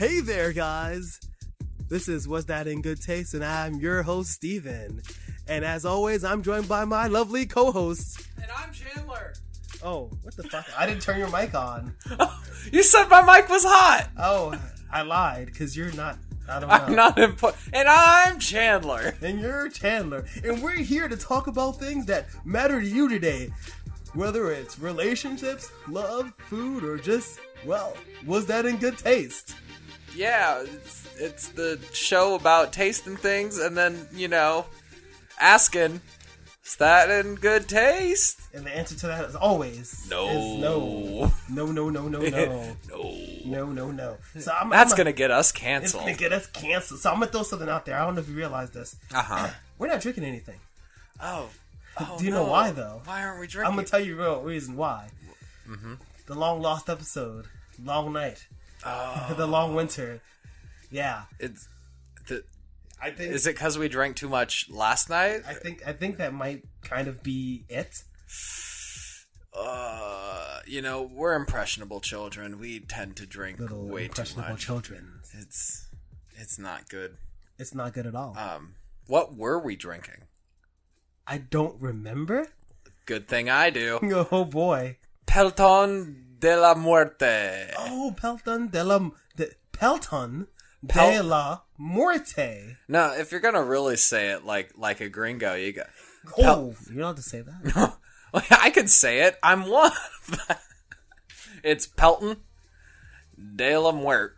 Hey there, guys. This is Was That in Good Taste, and I'm your host, Steven. And as always, I'm joined by my lovely co hosts. And I'm Chandler. Oh, what the fuck? I didn't turn your mic on. You said my mic was hot. Oh, I lied, because you're not. I don't know. I'm not important. And I'm Chandler. And you're Chandler. And we're here to talk about things that matter to you today. Whether it's relationships, love, food, or just, well, was that in good taste? Yeah, it's, it's the show about tasting things and then, you know, asking, is that in good taste? And the answer to that is always No. is no. No, no, no, no, no. No. No, no, no. So I'm, That's I'm gonna get us canceled. It's canceled. gonna get us canceled. So I'm gonna throw something out there. I don't know if you realize this. Uh huh. We're not drinking anything. Oh. Oh, Do you know why, though? Why aren't we drinking? I'm gonna tell you the real reason why. Mm-hmm. The long lost episode, long night, Oh, the long winter. Yeah, it's the, I think. is it because we drank too much last night? I think. I think that might kind of be it. Uh, you know, we're impressionable children. We tend to drink Little way too much. children. It's it's not good. It's not good at all. Um, what were we drinking? I don't remember. Good thing I do. Oh boy. Pelton de la Muerte. Oh, Pelton de la de, Pelton de la Muerte. No, if you're gonna really say it like like a gringo, you got. Oh, you're not allowed to say that. No, I can say it. I'm one. it's Pelton de la Muerte.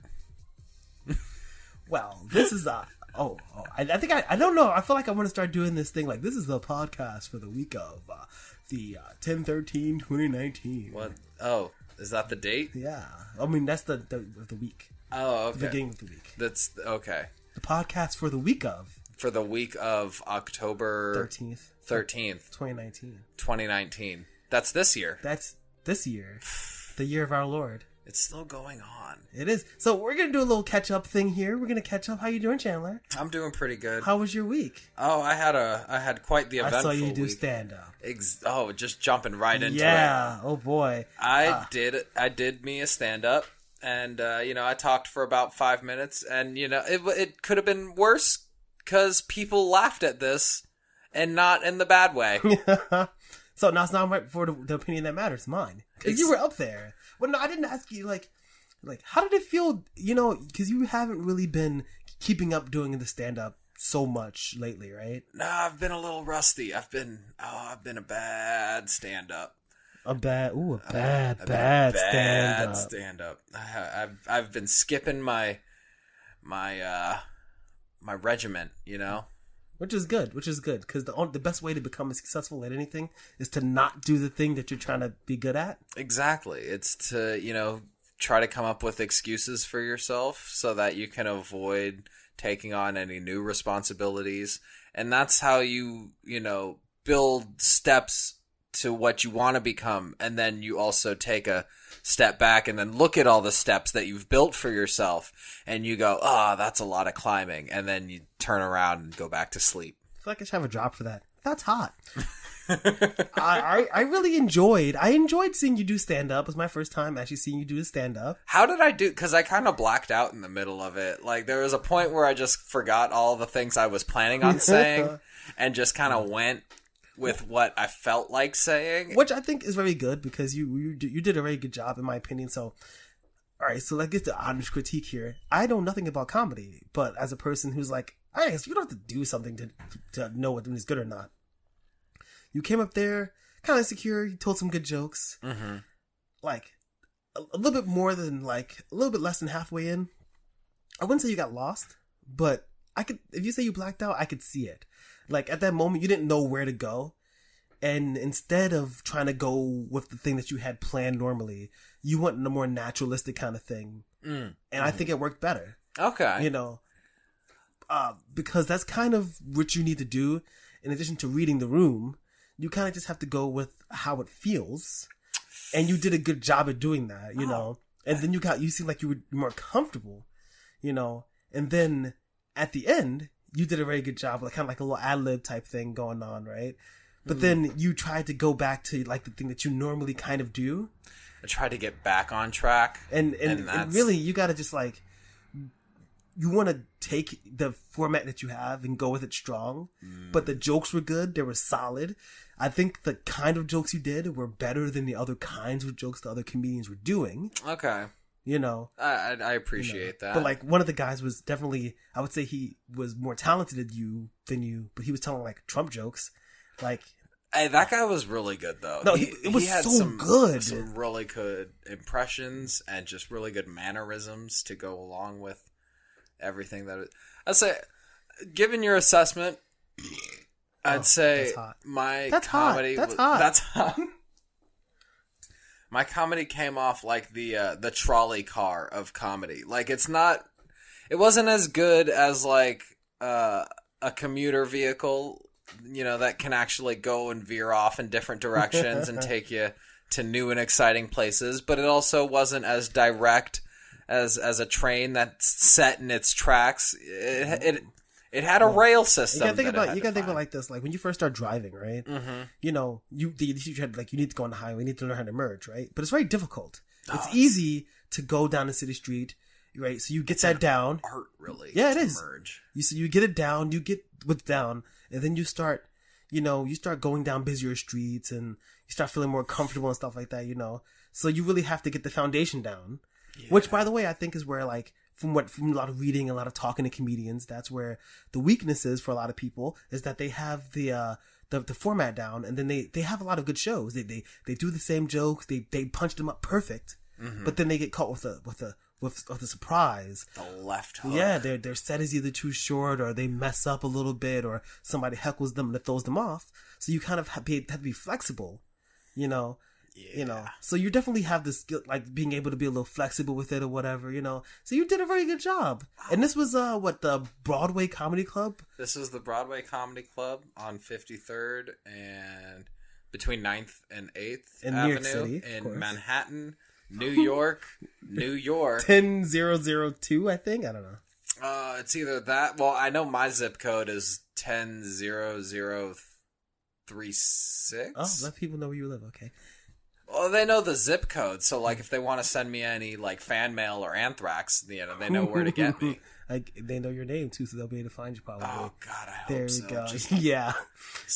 Well, this is a oh, oh I, I think I I don't know. I feel like I want to start doing this thing like this is the podcast for the week of uh, the uh, 10 13 2019. What? Oh, is that the date? Yeah. I mean, that's the the, the week. Oh, The okay. beginning of the week. That's okay. The podcast for the week of For the week of October 13th, thirteenth, 2019. 2019. That's this year. That's this year. The year of our Lord. It's still going on. It is. So we're gonna do a little catch up thing here. We're gonna catch up. How you doing, Chandler? I'm doing pretty good. How was your week? Oh, I had a I had quite the I saw you do week. stand up. Ex- oh, just jumping right into it. Yeah. Oh boy. I Ah. did I did me a stand up and uh, you know I talked for about 5 minutes and you know it it could have been worse cuz people laughed at this and not in the bad way. so now it's not right for the, the opinion that matters, mine. Because you were up there. Well, no, I didn't ask you like, like how did it feel? You know, because you haven't really been keeping up doing the stand up so much lately, right? no, I've been a little rusty. I've been oh, I've been a bad stand up. A bad, ooh, a bad, I've bad, stand up. stand up. I've I've been skipping my my uh my regiment, you know. Which is good, which is good, because the the best way to become successful at anything is to not do the thing that you're trying to be good at. Exactly. It's to, you know, try to come up with excuses for yourself so that you can avoid taking on any new responsibilities. And that's how you, you know, build steps to what you want to become. And then you also take a step back and then look at all the steps that you've built for yourself. And you go, ah, that's a lot of climbing. And then you turn around and go back to sleep. I feel like I should have a drop for that. That's hot. I, I I really enjoyed. I enjoyed seeing you do stand up. It was my first time actually seeing you do a stand up. How did I do? Because I kind of blacked out in the middle of it. Like there was a point where I just forgot all the things I was planning on saying, and just kind of went with what I felt like saying. which I think is very good because you you you did a very good job in my opinion. So, all right, so let's get the honest critique here. I know nothing about comedy, but as a person who's like, I guess you don't have to do something to to know whether it's good or not. You came up there kind of insecure. You told some good jokes, hmm like a, a little bit more than like a little bit less than halfway in. I wouldn't say you got lost, but I could. If you say you blacked out, I could see it. Like at that moment, you didn't know where to go, and instead of trying to go with the thing that you had planned normally, you went in a more naturalistic kind of thing, Mm. and I think it worked better. Okay. You know, uh, because that's kind of what you need to do. In addition to reading the room, you kind of just have to go with how it feels, and you did a good job at doing that. You Oh. know, and then you got you seemed like you were more comfortable. You know, and then at the end, you did a very good job, like kind of like a little ad lib type thing going on, right? But then you tried to go back to like the thing that you normally kind of do, I tried to get back on track. and and, And and really you got to just like you want to take the format that you have and go with it strong. Mm. But the jokes were good; they were solid. I think the kind of jokes you did were better than the other kinds of jokes the other comedians were doing. Okay, You know, I I, I you know. appreciate that. But like one of the guys was definitely, I would say he was more talented than you than you, but he was telling like Trump jokes, like Hey, that guy was really good though. No, he- it was so good. Some really good impressions and just really good mannerisms to go along with everything that. It, I'd say, given your assessment, oh, I'd Oh, say that's hot. my That's hot. That's was- hot. That's hot. My comedy came off like the uh, the trolley car of comedy. Like it's not. It wasn't as good as like uh, a commuter vehicle, you know, that can actually go and veer off in different directions and take you to new and exciting places. But it also wasn't as direct as as a train that's set in its tracks. It it, it had a rail you system. gotta think about you gotta think about like this, like when you first start driving, right? Mhm. You know, you you, you had, like you need to go on the highway, you need to learn how to merge, right? But it's very difficult. Oh, it's it's- easy to go down a city street, right? So you get that down, art really. Yeah, it is. Merge. you so you get it down, you get what's down, and then you start, you know, you start going down busier streets and you start feeling more comfortable and stuff like that, you know. So you really have to get the foundation down. Which, by the way, I think is where like from what from a lot of reading, a lot of talking to comedians, that's where the weakness is for a lot of people is that they have the uh the, the format down, and then they they have a lot of good shows. They they they do the same jokes, they they punch them up perfect, but then they get caught with a with a with, with a surprise. The left hook. Yeah, their their set is either too short or they mess up a little bit or somebody heckles them and it throws them off. So you kind of have, be, have to be flexible, you know. You know, so you definitely have the skill, like being able to be a little flexible with it or whatever, you know. So you did a very good job. And this was uh what the Broadway Comedy Club. This is the Broadway Comedy Club on 53rd and between 9th and 8th In New Avenue York City, in. Manhattan, New York, New York. Ten zero zero two, I think. I don't know. Uh, it's either that. Well, I know my zip code is 100036. Oh, let people know where you live. Okay. Well, they know the zip code, so like if they want to send me any like fan mail or anthrax, you know, they know where to get me. Like they know your name too, so they'll be able to find you probably. Oh God, I hope there we so. go. Just yeah.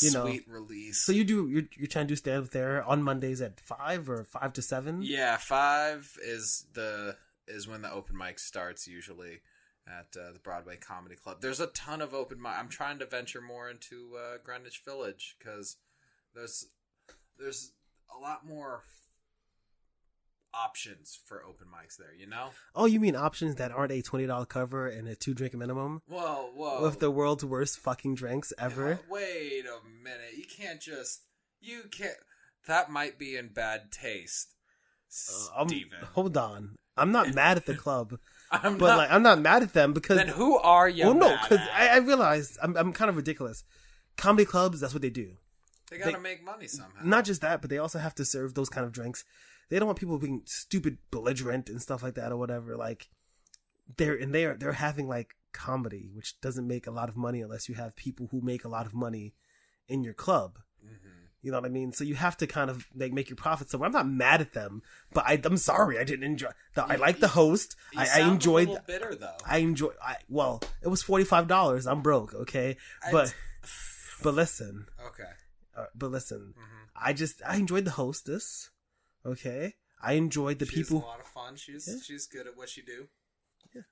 you know. sweet release. So you do you're, you're trying to do stand up there on Mondays at five or five to seven. Yeah, five is the is when the open mic starts usually at uh, the Broadway Comedy Club. There's a ton of open mic. I'm trying to venture more into uh, Greenwich Village because there's there's a lot more options for open mics there. You know? Oh, you mean options that aren't a twenty dollar cover and a two drink minimum Whoa, whoa! with the world's worst fucking drinks ever? Uh, wait a minute. You can't just you can't. That might be in bad taste, Um, Steven. hold on, I'm not mad at the club, I'm but not- like I'm not mad at them because then who are you? well, no, because? I, I realized I'm I'm kind of ridiculous. Comedy clubs, that's what they do. They gotta They- make money somehow. Not just that, but they also have to serve those kind of drinks. They don't want people being stupid, belligerent, and stuff like that or whatever. Like they're and they're they're having like comedy, which doesn't make a lot of money unless you have people who make a lot of money in your club. Mhm. You know what I mean? So you have to kind of like make your profit somewhere. I'm not mad at them, but I, I'm sorry I didn't enjoy. The, I like the host. You I, I enjoyed. a little bitter though. I enjoy. I well, it was forty five dollars. I'm broke, okay, but but listen, okay. Uh, but listen. Mhm. I just I enjoyed the hostess. Okay, I enjoyed the she's people. a lot of fun. She's Yeah. she's good at what she do.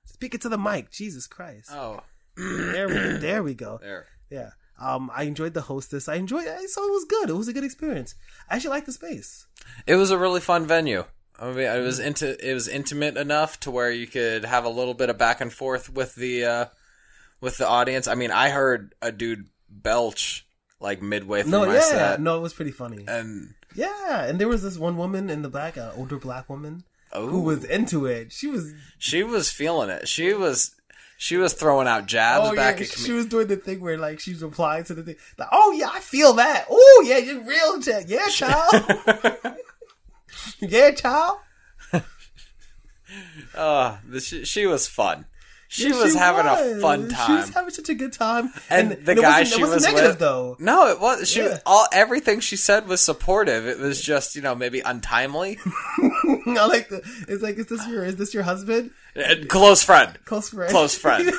Speaking to the mic, Jesus Christ. Oh, There we there we go. there. Yeah. Um, I enjoyed the hostess. I enjoyed. I saw it was good. It was a good experience. I actually liked the space. It was a really fun venue. I mean, it was into it was intimate enough to where you could have a little bit of back and forth with the uh, with the audience. I mean, I heard a dude belch like midway through No, my yeah, set, no, it was pretty funny. and Yeah, and there was this one woman in the back, an older black woman, oh, who was into it. She was she was feeling it. She was she was throwing out jabs oh back yeah, at she was doing the thing where like she's replying to the thing, like, oh yeah, I feel that. Oh yeah, you're real, ch- yeah, child, yeah, child. Uh, she was fun. She Yeah, was having a fun time. She was having such a good time, And the it guy she it wasn't was negative with- though. No, it was she Yeah. all everything she said was supportive. It was just, you know, maybe untimely. I like the. It's like, is this your is this your husband? And close friend. Close friend. Close friend.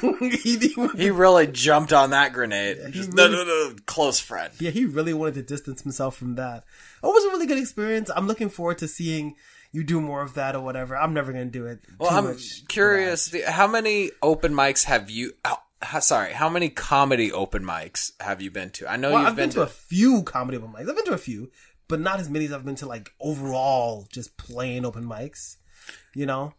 he, he, He really jumped on that grenade. he Just, really- no, no, no, close friend. yeah, he really wanted to distance himself from that. It was a really good experience. I'm looking forward to seeing you do more of that or whatever. I'm never gonna do it. Well, I'm curious. the- How many open mics have you? oh, sorry, how many comedy open mics have you been to? I know. Well, you've I've been, been, to a few comedy open mics. I've been to a few, but not as many as I've been to like overall just plain open mics. You know,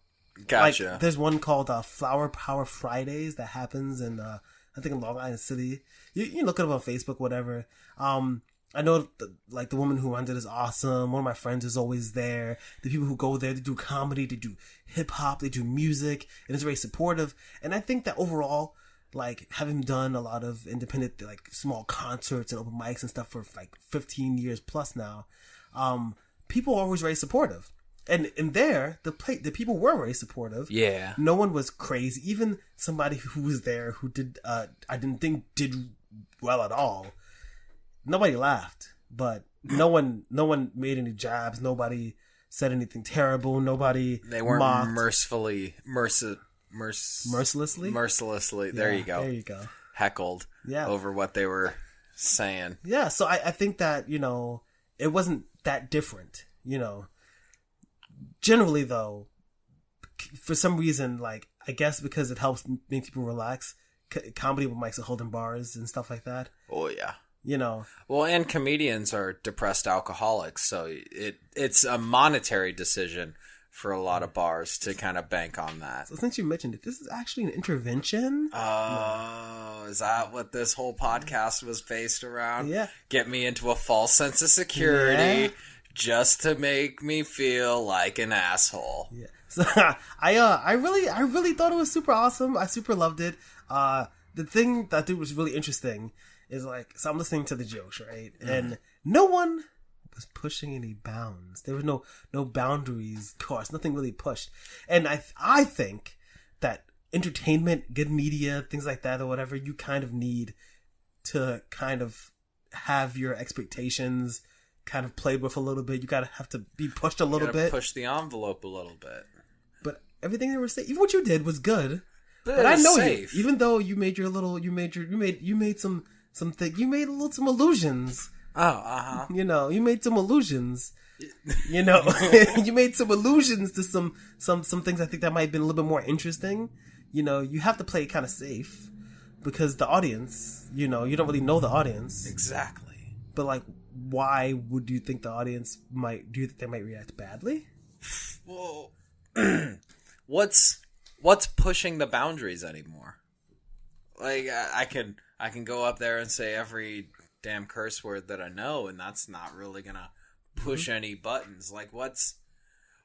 Gotcha. Like, there's one called uh, Flower Power Fridays that happens in, uh, I think in Long Island City. You, you look it up on Facebook, whatever. Um, I know, the, like, the woman who runs it is awesome. One of my friends is always there. The people who go there, they do comedy, they do hip hop, they do music, and it's very supportive. And I think that overall, like, having done a lot of independent, like, small concerts and open mics and stuff for, like, 15 years plus now, um, people are always very supportive. And in there, the play, the people were very supportive. yeah. No one was crazy. Even somebody who was there who did, uh, I didn't think did well at all. Nobody laughed, but no one, no one made any jabs. Nobody said anything terrible. Nobody They weren't mocked mercifully, merci- merc- mercilessly. mercilessly. There Yeah, you go. There you go. Heckled Yeah. over what they were saying. Yeah. So I, I think that you know it wasn't that different. You know, generally though, for some reason, like I guess because it helps make people relax, c- comedy with mics are holding bars and stuff like that. Oh yeah. You know, Well, and comedians are depressed alcoholics, so it it's a monetary decision for a lot of bars to kind of bank on that. so since you mentioned it, this is actually an intervention. Oh, is that what this whole podcast was based around? Yeah. Get me into a false sense of security Yeah. just to make me feel like an asshole. Yeah. So I uh I really I really thought it was super awesome. I super loved it. Uh the thing that I think was really interesting is like so I'm listening to the jokes, right? Mm-hmm. And no one was pushing any bounds. There was no no boundaries crossed, nothing really pushed. And I I think that entertainment, good media, things like that or whatever, you kind of need to kind of have your expectations kind of played with a little bit. You gotta have to be pushed a little bit. push the envelope a little bit. But everything they were saying, even what you did was good. But, But I know safe. you, even though you made your little, you made your, you made, you made some, some thing, you made a little, some illusions. oh, uh huh. You know, you made some illusions. You know, you made some allusions to some, some, some things I think that might have been a little bit more interesting. You know, you have to play it kind of safe because the audience, you know, you don't really know the audience. Exactly. But like, why would you think the audience might? Do you think they might react badly? Well, what's what's pushing the boundaries anymore? Like I, I can I can go up there and say every damn curse word that I know, and that's not really gonna push any buttons. Like what's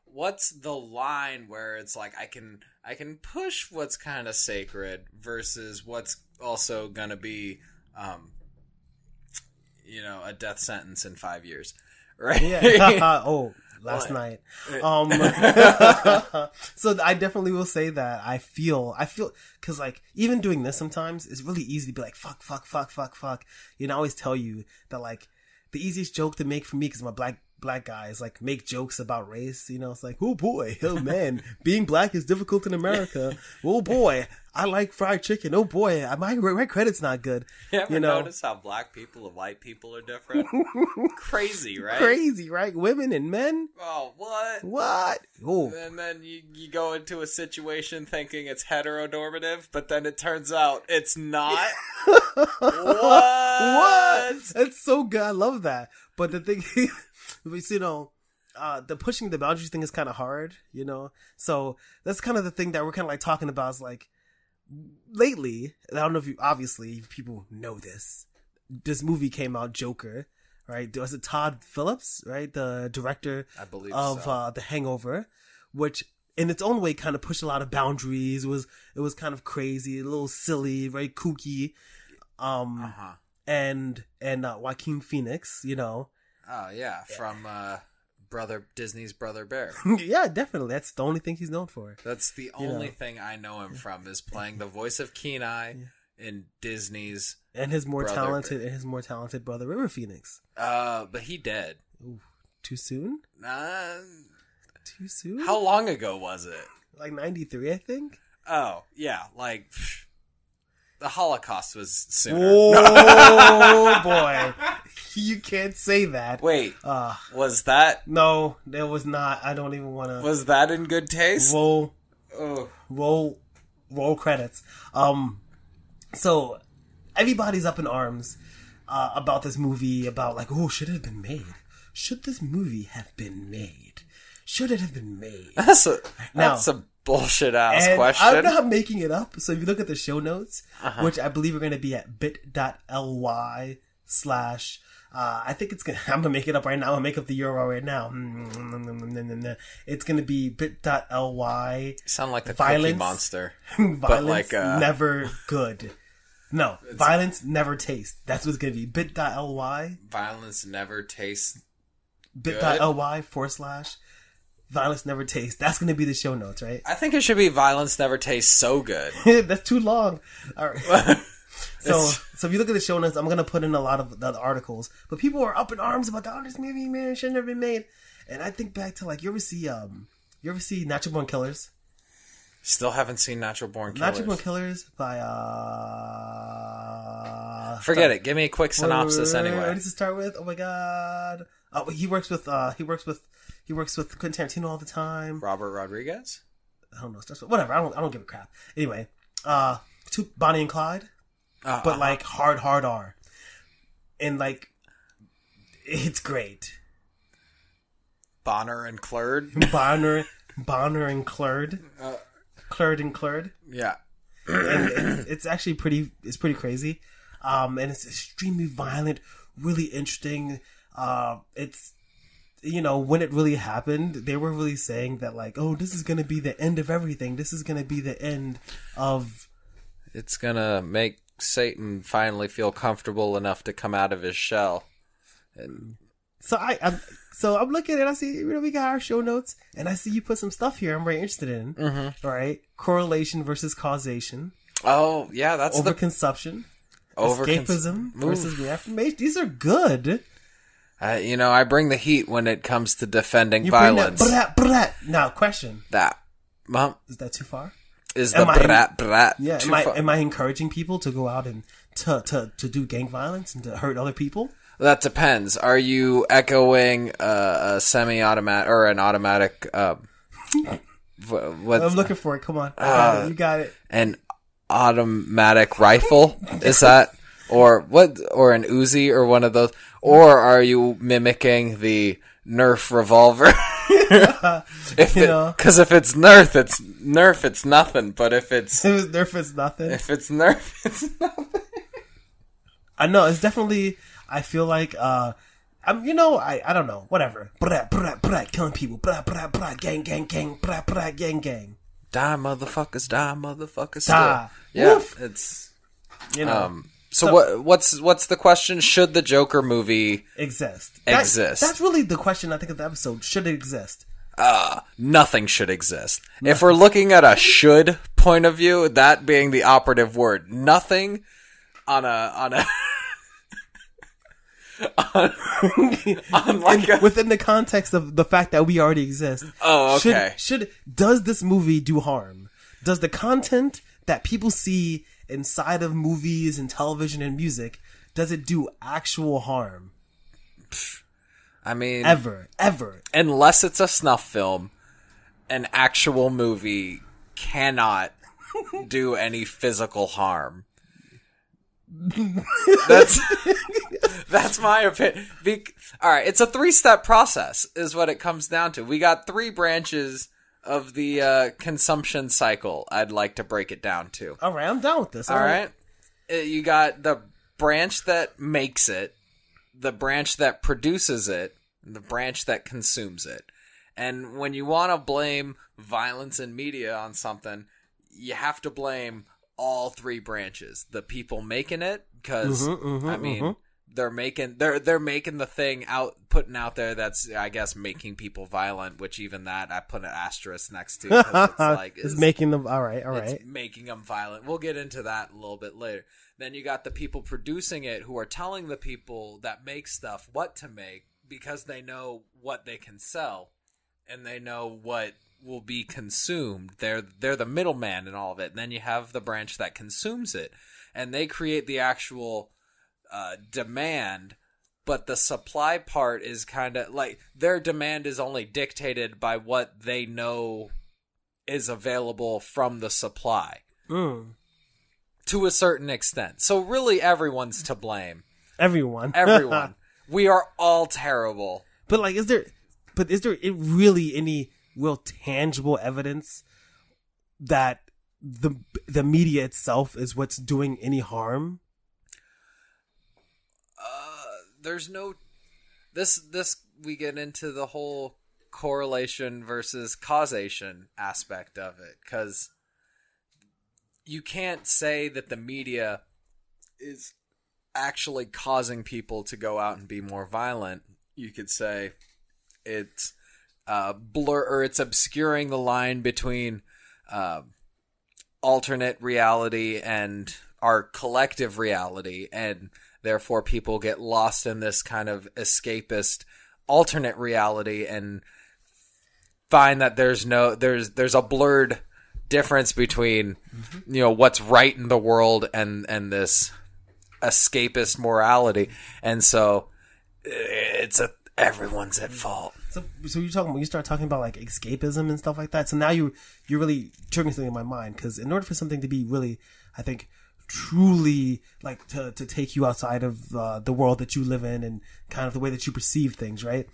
what's the line where it's like I can I can push what's kind of sacred versus what's also gonna be, um, you know, a death sentence in five years, right? Yeah. oh, last What? night. Um, so I definitely will say that I feel, I feel, cause like even doing this sometimes it's really easy to be like, fuck, fuck, fuck, fuck, fuck. You know, I always tell you that like the easiest joke to make for me, cause I'm a black, black guy is like make jokes about race. You know, it's like, oh boy, oh man, being black is difficult in America. Oh boy, I like fried chicken. Oh boy, my, my credit's not good. You ever You know. notice how black people and white people are different? Crazy, right? Crazy, right? Women and men? Oh, what? What? Oh, And then you, you go into a situation thinking it's heteronormative, but then it turns out it's not. what? what? That's so good. I love that. But the thing, is, you know, uh, the pushing the boundaries thing is kind of hard, you know. So that's kind of the thing that we're kind of like talking about. Is like lately, I don't know if you obviously people know this. This movie came out, Joker, right? Was it Todd Phillips, right, the director I believe of so. uh, The Hangover, which in its own way kind of pushed a lot of boundaries. It was it was kind of crazy, a little silly, very kooky. Um, uh-huh. and and uh, Joaquin Phoenix, you know, Oh, yeah. From uh, brother Disney's brother bear. yeah, definitely. That's the only thing he's known for. That's the You only know. thing I know him from is playing the voice of Kenai in Disney's. And his more talented and his more talented brother River Phoenix. Uh, but he dead. Too soon? Uh, Too soon? how long ago was it? Like 93, I think? Oh yeah, like the Holocaust was sooner. Oh boy. You can't say that. Wait, Uh was that no, that was not. I don't even want to was that in good taste? roll oh. roll roll credits. Um so everybody's up in arms uh, about this movie about like, oh, should it have been made? Should this movie have been made? Should it have been made? That's a Now- that's a bullshit ass question. I'm not making it up. So if you look at the show notes, Uh-huh. which I believe are going to be at bit.ly slash, uh, I think it's gonna. I'm gonna make it up right now. I'm gonna make up the URL right now. Mm, mm, mm, it's gonna be bit.ly Sound like the Violence. Monster. violence like, uh, never good. No, violence never taste. That's what's gonna be bit.ly Violence never tastes. bit.ly forward slash violence never taste. That's gonna be the show notes, right? I think it should be violence never tastes so good. That's too long. All right. So, so if you look at the show notes, I'm gonna put in a lot of the articles. But people are up in arms about oh, this movie, man, should never been made. And I think back to like you ever see um, you ever see Natural Born Killers? Still haven't seen Natural Born Killers. Natural Born Killers by uh, Forget it. Give me a quick synopsis What anyway. does it start with? Oh my god! Oh, he works with uh, he works with he works with Quentin Tarantino all the time. Robert Rodriguez. I don't know. it starts with- Whatever. I don't. I don't give a crap. Anyway, uh, Bonnie and Clyde. Uh, but like hard, hard R, and like it's great. Bonner and Clurd. Bonner, Bonner and Clurd, Uh, Clurd and Clurd, yeah. and it's, it's actually pretty. It's pretty crazy, um, and it's extremely violent, really interesting. Uh, it's you know when it really happened, they were really saying that like, oh, this is gonna be the end of everything. This is gonna be the end of It's gonna make Satan finally feel comfortable enough to come out of his shell. And So I, I'm so I'm looking and I see you know we got our show notes and I see you put some stuff here I'm very interested in. Mm-hmm. right, correlation versus causation, oh yeah, that's the overconsumption, over escapism versus reaffirmation. These are good. Uh, you know, I bring the heat when it comes to defending You violence. that. Now, question: that, mom, Is that too far? Is the Am I- brat brat Yeah, am I am I encouraging people to go out and to to to do gang violence and to hurt other people? That depends. Are you echoing uh, a semi-automatic or an automatic? Uh, what I'm looking for it. Come on, it. You got it. an automatic rifle? Is that or what? Or an Uzi or one of those? Or are you mimicking the Nerf revolver? if You know. because if it's Nerf, it's Nerf, it's nothing. But if it's It it's nothing. if it's Nerf, it's nothing. I know it's definitely. I feel like uh, I'm. You know, I I don't know. Whatever. Brat brat brat, killing people. Brat brat brat, gang gang gang. Brat brat gang gang. Die, motherfuckers! Die, motherfuckers! Die. Still. Yeah, Woof. it's You know, um. So, what? What's what's the question? Should the Joker movie? exist. Exist. That's really the question. I think of the episode. Should it exist? Uh, nothing should exist. If we're looking at a should point of view, that being the operative word, nothing on a on a on, on like a, Within the context of the fact that we already exist. Oh, okay. Should, should does this movie do harm? Does the content that people see inside of movies and television and music does it do actual harm? I mean, Ever, ever. unless it's a snuff film, an actual movie cannot do any physical harm. That's that's my opinion. Be- all right, it's a three-step process, is what it comes down to. We got three branches of the uh, consumption cycle. I'd like to break it down to. All right, I'm down with this. All right, Uh, you got the branch that makes it, the branch that produces it, and the branch that consumes it. And when you want to blame violence in media on something, you have to blame all three branches. The people making it, because Mm-hmm, I mean, they're making they're they're making the thing out putting out there that's I guess making people violent, which even that I put an asterisk next to. it's like it's is- making them all right, all right, it's making them violent. We'll get into that a little bit later. Then you got the people producing it who are telling the people that make stuff what to make because they know what they can sell and they know what will be consumed. They're they're the middleman in all of it. And then you have the branch that consumes it and they create the actual uh, demand but the supply part is kind of like their demand is only dictated by what they know is available from the supply Mm. to a certain extent. So really everyone's to blame. Everyone, Everyone. we are all terrible. but like, is there? But is there really any real tangible evidence that the the media itself is what's doing any harm? There's no this this we get into the whole correlation versus causation aspect of it cuz you can't say that the media is actually causing people to go out and be more violent. You could say it's uh, blur or it's obscuring the line between uh, alternate reality and our collective reality, and therefore people get lost in this kind of escapist alternate reality and find that there's no there's there's a blurred difference between mm-hmm. you know what's right in the world and and this escapist morality. And so it's a everyone's at fault. So, so you're talking when you start talking about like escapism and stuff like that. So now you you're really triggering something in my mind. Because in order for something to be really, I think, truly like to to take you outside of uh, the world that you live in and kind of the way that you perceive things, right?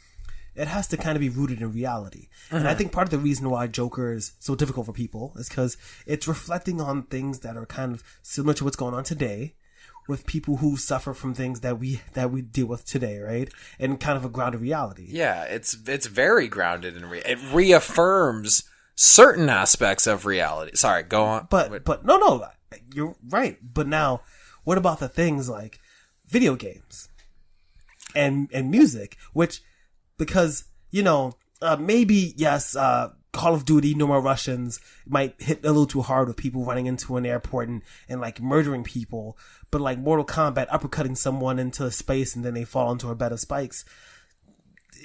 It has to kind of be rooted in reality. And I think part of the reason why Joker is so difficult for people is because it's reflecting on things that are kind of similar to what's going on today with people who suffer from things that we that we deal with today, right? And kind of a grounded reality. Yeah, it's it's very grounded in re- it reaffirms certain aspects of reality. Sorry, go on. But but no no, you're right. But now, what about the things like video games and and music, which because you know uh, maybe yes, uh, Call of Duty, No More Russians might hit a little too hard with people running into an airport and and like murdering people, but like Mortal Kombat uppercutting someone into space and then they fall into a bed of spikes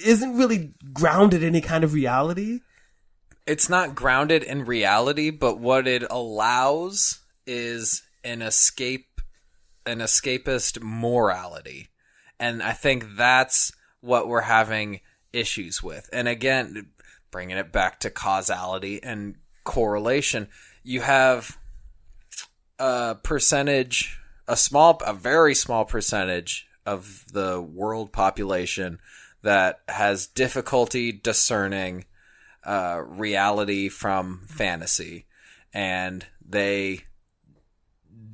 isn't really grounded in any kind of reality. it's not grounded in reality, but what it allows is an escape, an escapist morality. And I think that's what we're having issues with. And again, bringing it back to causality and correlation, you have a percentage, a small, a very small percentage of the world population that has difficulty discerning uh, reality from fantasy, and they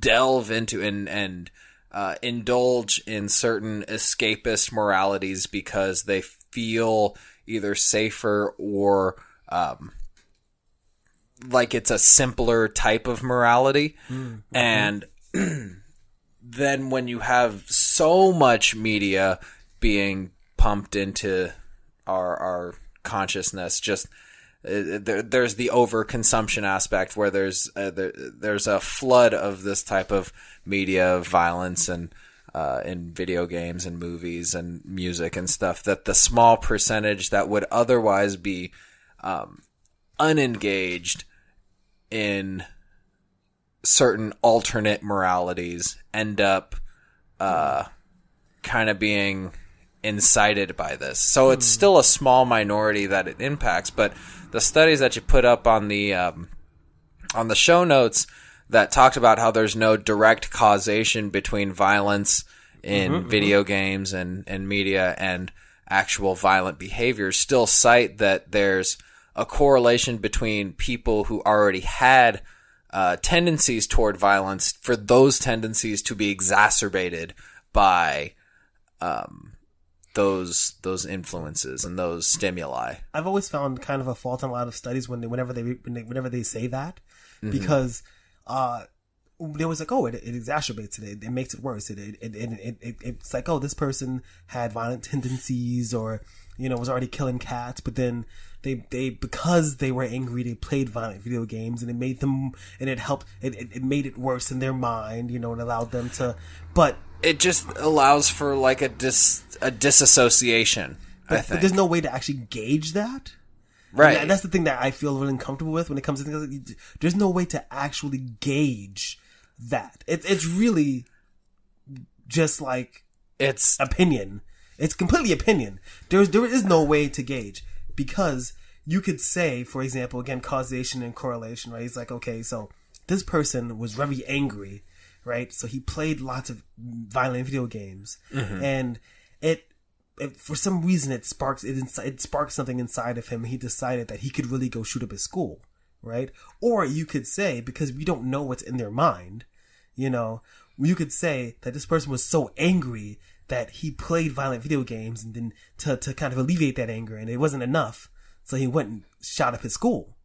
delve into and and uh, indulge in certain escapist moralities because they feel either safer or um, like it's a simpler type of morality, and then when you have so much media being pumped into our our consciousness just uh, there, there's the overconsumption aspect where there's uh, there, there's a flood of this type of media violence and uh, in video games and movies and music and stuff that the small percentage that would otherwise be um, unengaged in certain alternate moralities end up uh, kind of being incited by this. So it's still a small minority that it impacts, but the studies that you put up on the um, on the show notes that talked about how there's no direct causation between violence in video games and, and media and actual violent behaviors still cite that there's a correlation between people who already had uh, tendencies toward violence for those tendencies to be exacerbated by um, those those influences and those stimuli. I've always found kind of a fault in a lot of studies when they, whenever they, when they whenever they say that, because uh, they was like, oh, it, it exacerbates it. it. It makes it worse. It it, it, it, it it's like, oh, this person had violent tendencies or you know was already killing cats, but then they they because they were angry, they played violent video games, and it made them and it helped. It, it, it made it worse in their mind, you know, and allowed them to. But It just allows for like a dis a disassociation. I but, think. but there's no way to actually gauge that. right. And that's the thing that I feel really uncomfortable with when it comes to things. Like, there's no way to actually gauge that. It, it's really just like it's opinion. It's completely opinion. There's there is no way to gauge because you could say, for example, again, causation and correlation, right? It's like, okay, so this person was very angry, right? So he played lots of violent video games, mm-hmm. and it, it for some reason it sparks it, it sparked something inside of him. He decided that he could really go shoot up his school, right? Or you could say because we don't know what's in their mind, you know, you could say that this person was so angry that he played violent video games and then to, to kind of alleviate that anger and it wasn't enough. So he went and shot up his school.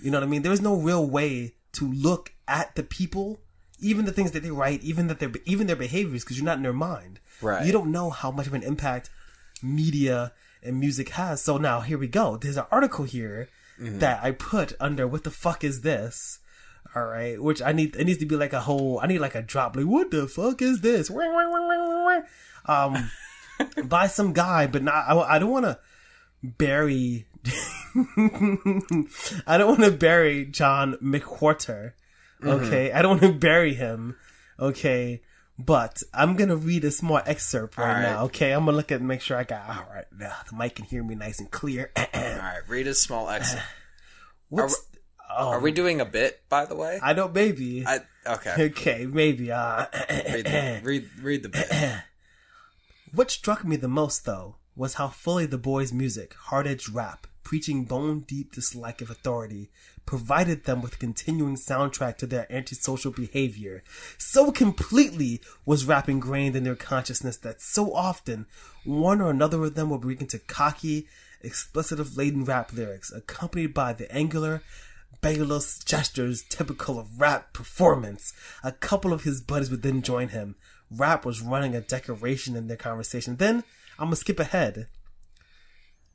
You know what I mean? There's no real way to look at the people, even the things that they write, even that their even their behaviors, because you're not in their mind. Right. You don't know how much of an impact media and music has. So now here we go. There's an article here that I put under "What the fuck is this?" All right, which I need. It needs to be like a whole. I need like a drop. Like, what the fuck is this? Um, by some guy, but not. I, I don't want to bury. I don't want to bury John McWhorter. Okay, I don't want to bury him. Okay, but I'm gonna read a small excerpt right, right. now. Okay, I'm gonna look at make sure I got all right. Now the mic can hear me nice and clear. all right. Read a small excerpt. What's? oh, Are we doing a bit? By the way. I don't. Maybe. I okay. okay, maybe. Uh, Read the, read read the bit. What struck me the most, though, was how fully the boys' music, hard edged rap, preaching bone deep dislike of authority, provided them with a continuing soundtrack to their antisocial behavior. So completely was rap ingrained in their consciousness that so often one or another of them will break into cocky, expletive laden rap lyrics, accompanied by the angular, Bayless gestures typical of rap performance. A couple of his buddies would then join him. Rap was running a decoration in their conversation. Then, I'm gonna skip ahead.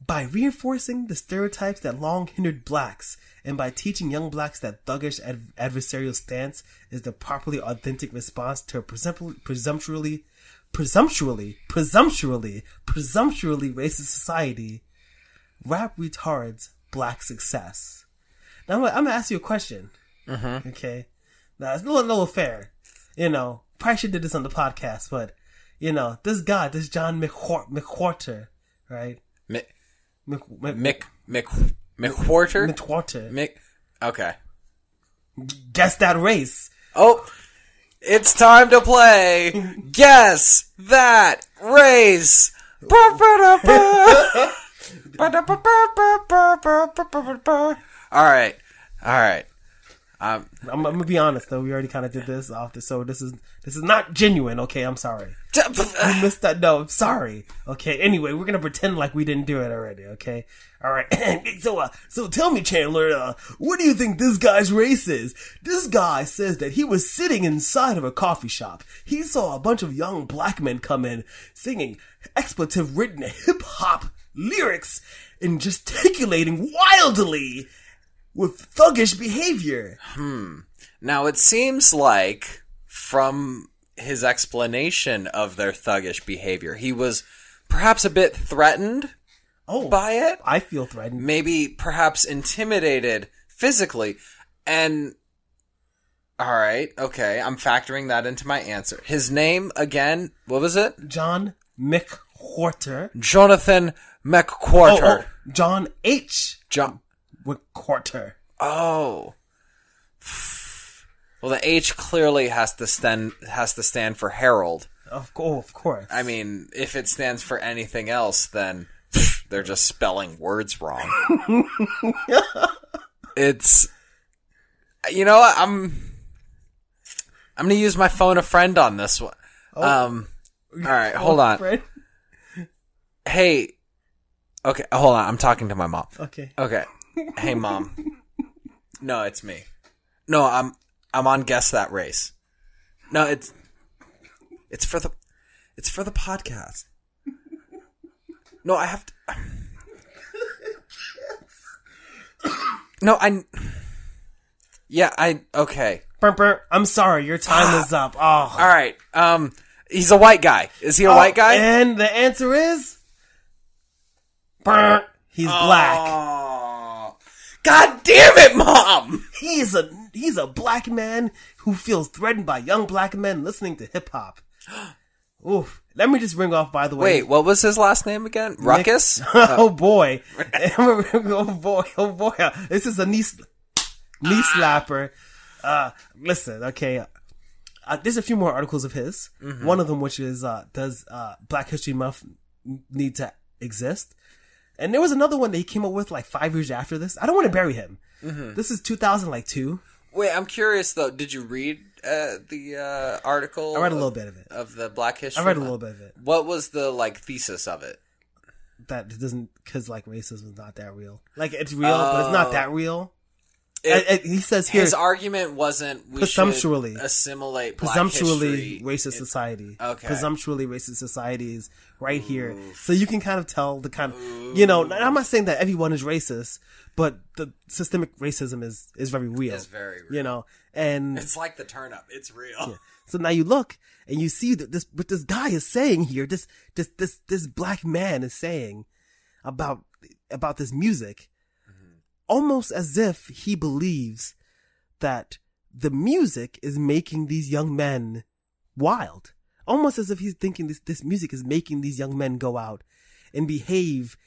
By reinforcing the stereotypes that long hindered blacks, and by teaching young blacks that thuggish ad- adversarial stance is the properly authentic response to a presump- presumptuously, presumptuously, presumptuously, presumptuously racist society, rap retards black success. Now I'm gonna, I'm gonna ask you a question. Mm-hmm. Okay. Now it's a little, little fair. You know, probably should do this on the podcast, but you know, this guy, this John McWhorter, right? Mick Mc, Mc, Mick McWhorter. McWhorter. Mick. Okay. Guess that race. Oh, it's time to play. Guess that race. All right, all right. I'm, I'm gonna be honest though. We already kind of did this off the so this is this is not genuine. Okay, I'm sorry. We missed that. No, I'm sorry. Okay. Anyway, we're gonna pretend like we didn't do it already. Okay. All right. so, uh, so tell me, Chandler, uh, what do you think this guy's race is? This guy says that he was sitting inside of a coffee shop. He saw a bunch of young black men come in singing expletive-ridden hip hop lyrics and gesticulating wildly with thuggish behavior. Hmm. Now it seems like from his explanation of their thuggish behavior, he was perhaps a bit threatened Oh, by it. I feel threatened. maybe perhaps intimidated physically and all right okay i'm factoring that into my answer his name again what was it John McWhorter. jonathan Oh, McWhorter oh, John H. Jo- McWhorter. oh. Well the h clearly has to stand has to stand for harold. Of, oh, of course. i mean if it stands for anything else then they're just spelling words wrong. It's you know what? I'm i'm gonna use my phone a friend on this one. Um all right hold on. Fred? hey. Okay hold on. I'm talking to my mom. Okay. okay hey mom no it's me no i'm I'm on guess that race. No, it's it's for the it's for the podcast. No, I have to. No, I. Yeah, I okay. I'm sorry, your time is up. Oh, All right. Um, he's a white guy. Is he a white guy? And the answer is. He's black. Oh. God damn it, mom! He's a he's a black man who feels threatened by young black men listening to hip hop. Oof. Let me just ring off. By the way, Wait, what was his last name again? Ruckus. oh boy! oh boy! Oh boy! This is a knee knee slapper. Uh, listen, okay. Uh, there's a few more articles of his. One of them, which is uh, does uh, Black History Month need to exist? And there was another one that he came up with like five years after this. I don't want to bury him. This is 2000 like two. Wait, I'm curious though. Did you read uh, the uh, article? I read a little bit of it. of the Black History. I read a little bit of it. What was the like thesis of it? That doesn't because like racism is not that real. Like it's real, but it's not that real. It- I- I- he says here His argument wasn't we Presumptually. should assimilate presumptually racist society. Okay. Presumptually racist society is right here. So you can kind of tell the kind of, you know, I'm not saying that everyone is racist, but the systemic racism is, is very real. It's very real. You know, and It's like the turnip. It's real. so now you look and you see that this, what this guy is saying here, this, this, this, this black man is saying about, about this music, almost as if he believes that the music is making these young men wild. Almost as if he's thinking this, this music is making these young men go out and behave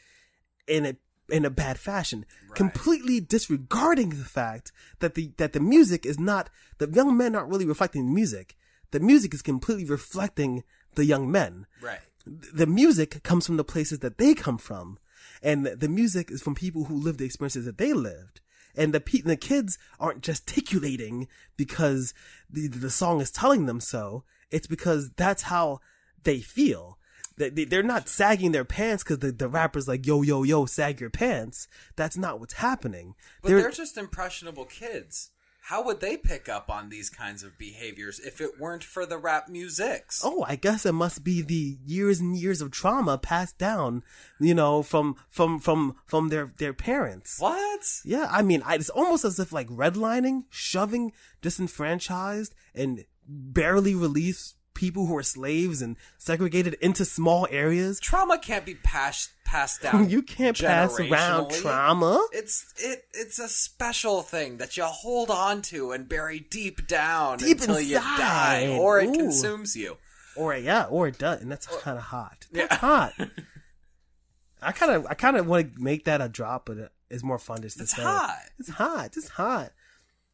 in a, in a bad fashion, completely disregarding the fact that the, that the music is not, the young men aren't really reflecting the music. The music is completely reflecting the young men Right. the music comes from the places that they come from. And the music is from people who lived the experiences that they lived. And the pe- the kids aren't gesticulating because the, the song is telling them so. It's because that's how they feel. They, they- they're not sagging their pants because the, the rapper's like, yo, yo, yo, sag your pants. That's not what's happening. But they're, just impressionable kids. How would they pick up on these kinds of behaviors if it weren't for the rap musics? Oh, I guess it must be the years and years of trauma passed down, you know, from from from from their their parents. What? Yeah, I mean, I, it's almost as if like redlining, shoving disenfranchised and barely released people who are slaves and segregated into small areas. Trauma can't be passed passed down. You can't pass around trauma. It's it it's a special thing that you hold on to and bury deep down Deep until you die, or it Ooh. consumes you. Or yeah, or it does, and that's kind of hot. That's hot. I kind of, I kind of want to make that a drop, but it's more fun just to It's say. hot. It's hot. It's hot.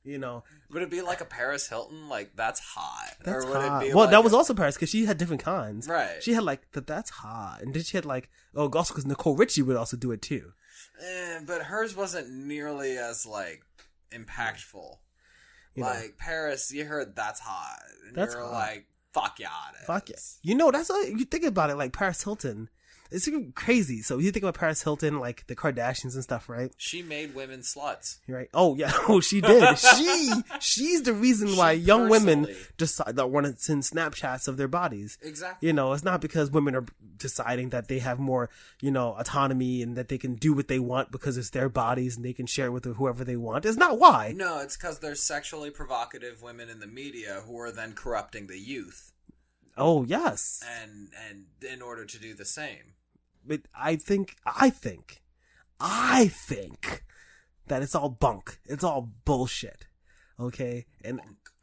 You know, Would it be like a Paris Hilton? Like that's hot. that's or would hot. it be well, like that was a- also Paris because she had different kinds. Right. She had like the that's hot, and then she had like oh, also because Nicole Richie would also do it too. Eh, but hers wasn't nearly as like impactful. You know. like Paris, you heard that's hot. And That's you're hot. like, fuck yeah, it Fuck is. You know, that's what you think about it. Like Paris Hilton, it's crazy. So you think about Paris Hilton, like the Kardashians and stuff, right? She made women sluts. Right. Oh yeah. Oh, she did. she she's the reason why She young women decide that want to send Snapchats of their bodies. Exactly. You know, it's not because women are deciding that they have more, you know, autonomy and that they can do what they want because it's their bodies and they can share it with whoever they want. It's not why. No, it's because there's sexually provocative women in the media who are then corrupting the youth, Oh yes. and and in order to do the same. But I think, I think, I think that it's all bunk. It's all bullshit. Okay? And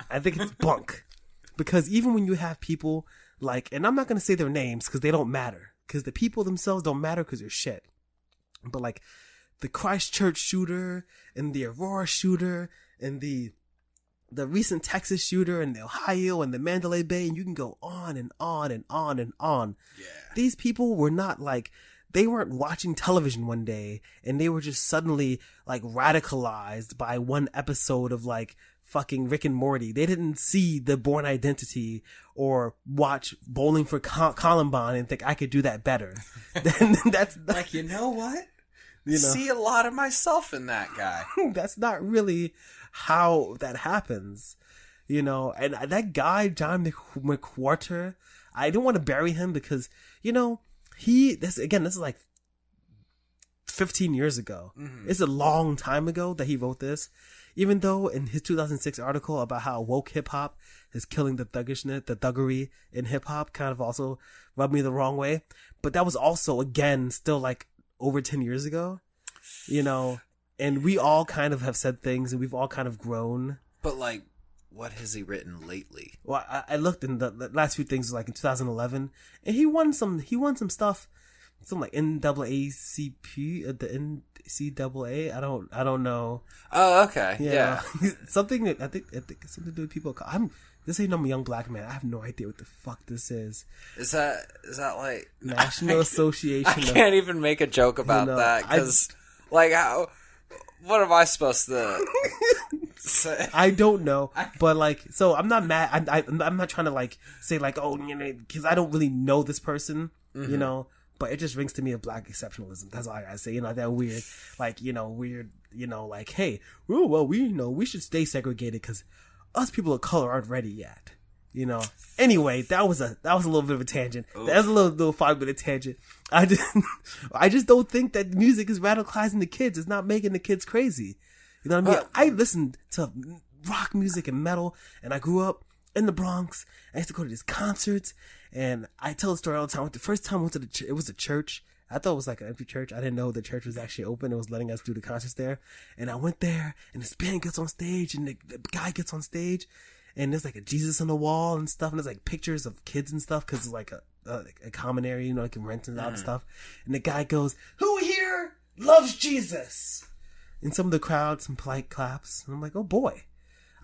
I think it's bunk. Because even when you have people like, and I'm not going to say their names because they don't matter. Because the people themselves don't matter because they're shit. But like the Christchurch shooter and the Aurora shooter and the the recent Texas shooter and the Ohio and the Mandalay Bay and you can go on and on and on and on Yeah. these people were not like they weren't watching television one day and they were just suddenly like radicalized by one episode of like fucking Rick and Morty. They didn't see the Bourne Identity or watch Bowling for Col- Columbine and think I could do that better. Then that's not, Like you know what? you know See a lot of myself in that guy. that's not really how that happens. you know, and that guy John Mc, McWhorter, I don't want to bury him because you know he this again this is like 15 years ago. Mhm. It's a long time ago that he wrote this. Even though in his 2006 article about how woke hip hop is killing the thuggishness, the thuggery in hip hop kind of also rubbed me the wrong way. But that was also again still like over 10 years ago, you know, and we all kind of have said things and we've all kind of grown. But like, what has he written lately? Well, I, I looked in the, the last few things like in 2011 and he won some, he won some stuff, some like NAACP, uh, the NCAA. I don't, I don't know. Oh, okay, Yeah, yeah. something that I think I think it's something to do with people. I'm this ain't no young black man. I have no idea what the fuck this is. Is that is that like National I, Association. I of, can't even make a joke about know, that because, like, how? What am I supposed to say? I don't know, but like, so I'm not mad. I, I I'm not trying to like say like, oh, you know, because I don't really know this person, Mm-hmm. you know. But it just rings to me of black exceptionalism. That's all I gotta say. You know, that weird, like, you know, weird, you know, like, hey, oh, well, we, you know, we should stay segregated because us people of color aren't ready yet. You know. Anyway, that was a that was a little bit of a tangent. That was a little little five minute tangent. I just I just don't think that music is radicalizing the kids. It's not making the kids crazy. You know what I mean? Uh, I listened to rock music and metal, and I grew up in the Bronx. I used to go to these concerts, and I tell the story all the time. The first time I went to the ch- it was a church. I thought it was like an empty church. I didn't know the church was actually open. It was letting us do the concerts there. And I went there, and this band gets on stage, and the, the guy gets on stage, and there's like a Jesus on the wall and stuff, and there's like pictures of kids and stuff because it's like a, a a common area, you know, like rent it out and mm. stuff. And the guy goes, "Who here loves Jesus?" In some of the crowd, some polite claps, and I'm like, "Oh boy."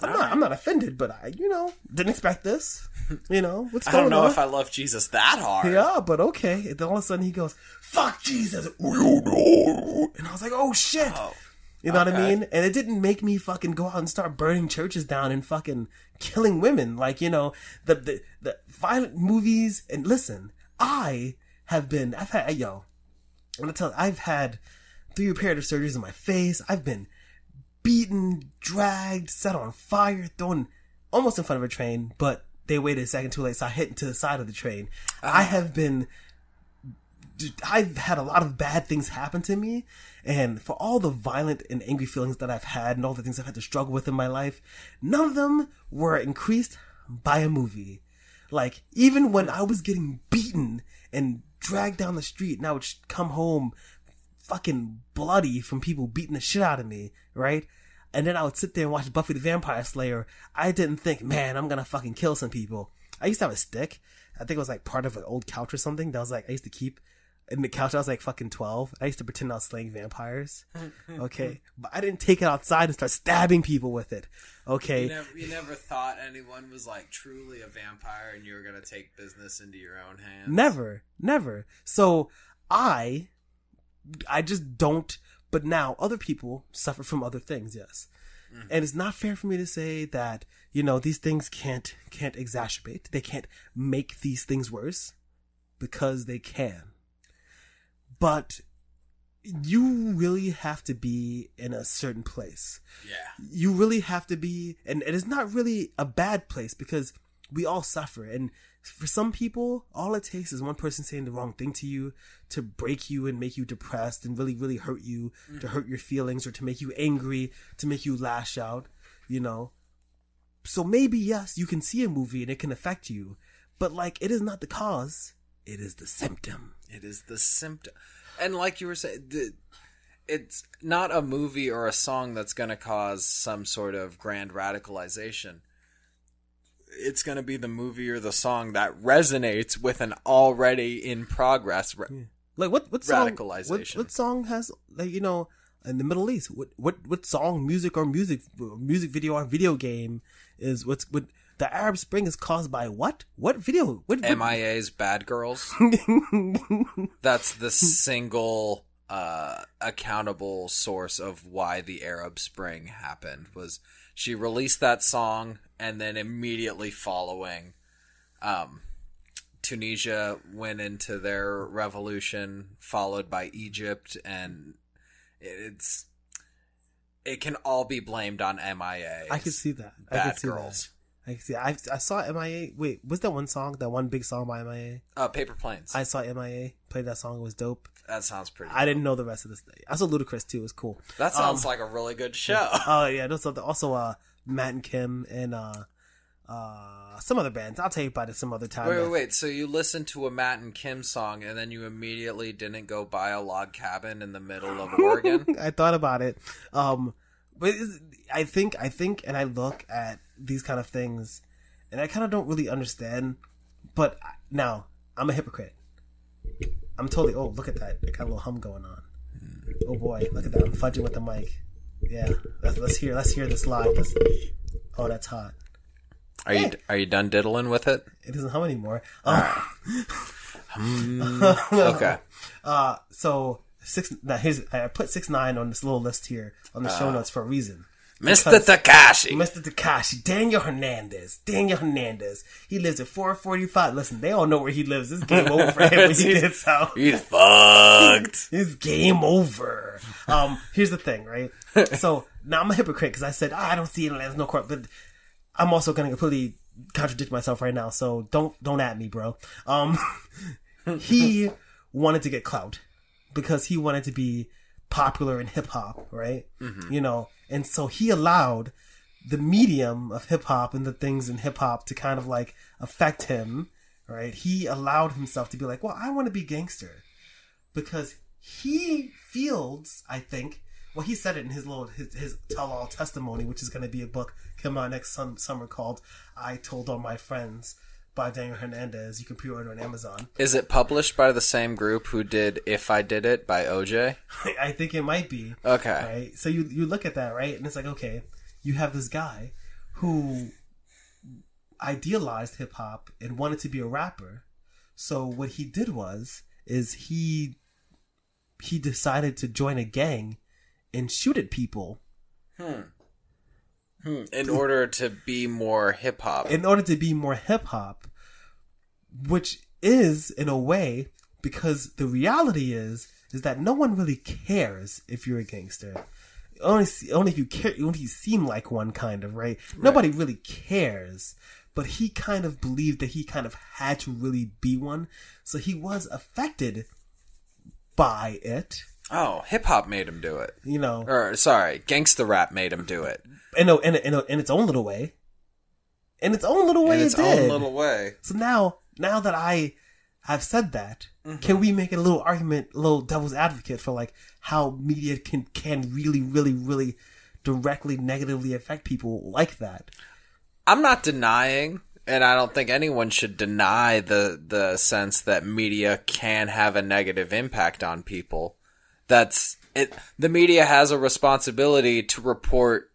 I'm not. I'm not offended, but I, you know, didn't expect this. You know, what's going on? I don't know on? if I love Jesus that hard. Yeah, but okay. And then all of a sudden he goes, "Fuck Jesus!" And I was like, "Oh shit!" Oh, you know what I mean? And it didn't make me fucking go out and start burning churches down and fucking killing women. Like you know, the the, the violent movies. And listen, I have been. I've had yo. I'm gonna tell. I've had three reparative surgeries in my face. I've been beaten, dragged, set on fire, thrown almost in front of a train, but they waited a second too late, so I hit into the side of the train. Uh-huh. I have been. I've had a lot of bad things happen to me, and for all the violent and angry feelings that I've had, and all the things I've had to struggle with in my life, none of them were increased by a movie. Like, even when I was getting beaten and dragged down the street, and I would come home fucking bloody from people beating the shit out of me, right? And then I would sit there and watch Buffy the Vampire Slayer. I didn't think, man, I'm gonna fucking kill some people. I used to have a stick. I think it was like part of an old couch or something that was like, I used to keep in the couch. I was like fucking 12. I used to pretend I was slaying vampires. Okay. But I didn't take it outside and start stabbing people with it. Okay. You never, you never thought anyone was like truly a vampire and you were gonna take business into your own hands. Never, never. So I, I just don't. But now other people suffer from other things. Yes, mm-hmm. and it's not fair for me to say that you know these things can't can't exacerbate. They can't make these things worse because they can. But you really have to be in a certain place. Yeah. you really have to be and it is not really a bad place because we all suffer. And for some people all it takes is one person saying the wrong thing to you to break you and make you depressed and really really hurt you to hurt your feelings or to make you angry to make you lash out you know? So maybe yes you can see a movie and it can affect you but like it is not the cause it is the symptom It is the symptom. And like you were saying, it's not a movie or a song that's going to cause some sort of grand radicalization. It's going to be the movie or the song that resonates with an already in progress. Re- Like what what song? What, what song has like you know in the Middle East? What what what song, music or music music video or video game is what's what the Arab Spring is caused by what? What video? What, what MIA's Bad Girls. That's the single uh, accountable source of why the Arab Spring happened. Was she released that song and then immediately following, um, Tunisia went into their revolution, followed by Egypt, and it's it can all be blamed on MIA. I could see that. I Bad could see Girls. I see. I I saw MIA. Wait, was that one song? That one big song by MIA? Uh, Paper Planes. I saw MIA play that song. It was dope. that sounds pretty. I didn't know the rest of this. Day I saw Ludacris too. It was cool. that sounds um, like a really good show. Oh yeah, those are also uh Matt and Kim and uh uh some other bands. I'll tell you about it some other time. Wait, wait, wait. So you listened to a Matt and Kim song, and then you immediately didn't go buy a log cabin in the middle of Oregon? I thought about it. Um, but I think I think and I look at these kind of things, and I kind of don't really understand. But I- now I'm a hypocrite. I'm totally. Oh, look at that! I got a little hum going on. Oh boy, look at that! I'm fudging with the mic. Yeah, let's, let's hear. Let's hear this live. Let's, oh, that's hot. Are you are you done diddling with it? It doesn't hum anymore. Um, Okay. Uh, so six. Now here's I put six nine on this little list here on the show notes for a reason. Mr. Tekashi. Mr. Tekashi, Daniel Hernandez, Daniel Hernandez. He lives at 445. Listen, they all know where he lives. It's game over for him when he gets out. He's fucked. It's game over. Um, here's the thing, right? So now I'm a hypocrite because I said ah, I don't see it. There's no court, but I'm also going to completely contradict myself right now. So don't don't at me, bro. Um, he wanted to get clout because he wanted to be popular in hip hop, right? Mm-hmm. You know, and so he allowed the medium of hip hop and the things in hip hop to kind of like affect him, right? He allowed himself to be like, well, I want to be gangster because he feels, I think, well, he said it in his little his, his tell-all testimony, which is going to be a book come out next sum, summer called "I Told All My Friends" by Daniel Hernandez. You can pre-order on Amazon. Is it published by the same group who did If I Did It by OJ? I think it might be Okay. right. So you you look at that right, and it's like, okay, you have this guy who idealized hip hop and wanted to be a rapper. So what he did was is he he decided to join a gang and shoot at people hmm. In order to be more hip hop. in order to be more hip hop, which is in a way because the reality is is that no one really cares if you're a gangster. Only only if you care, only if you seem like one, kind of right. Nobody really cares, but he kind of believed that he kind of had to really be one, so he was affected by it. Oh, hip hop made him do it. You know, Or sorry, gangster rap made him do it. In a, in, a, in, a, in its own little way. In its own little way, In its it did. own little way. So now, now that I have said that, Mm-hmm. can we make a little argument, a little devil's advocate for like how media can can really, really, really directly negatively affect people like that? I'm not denying, and I don't think anyone should deny the the sense that media can have a negative impact on people. That's it. The media has a responsibility to report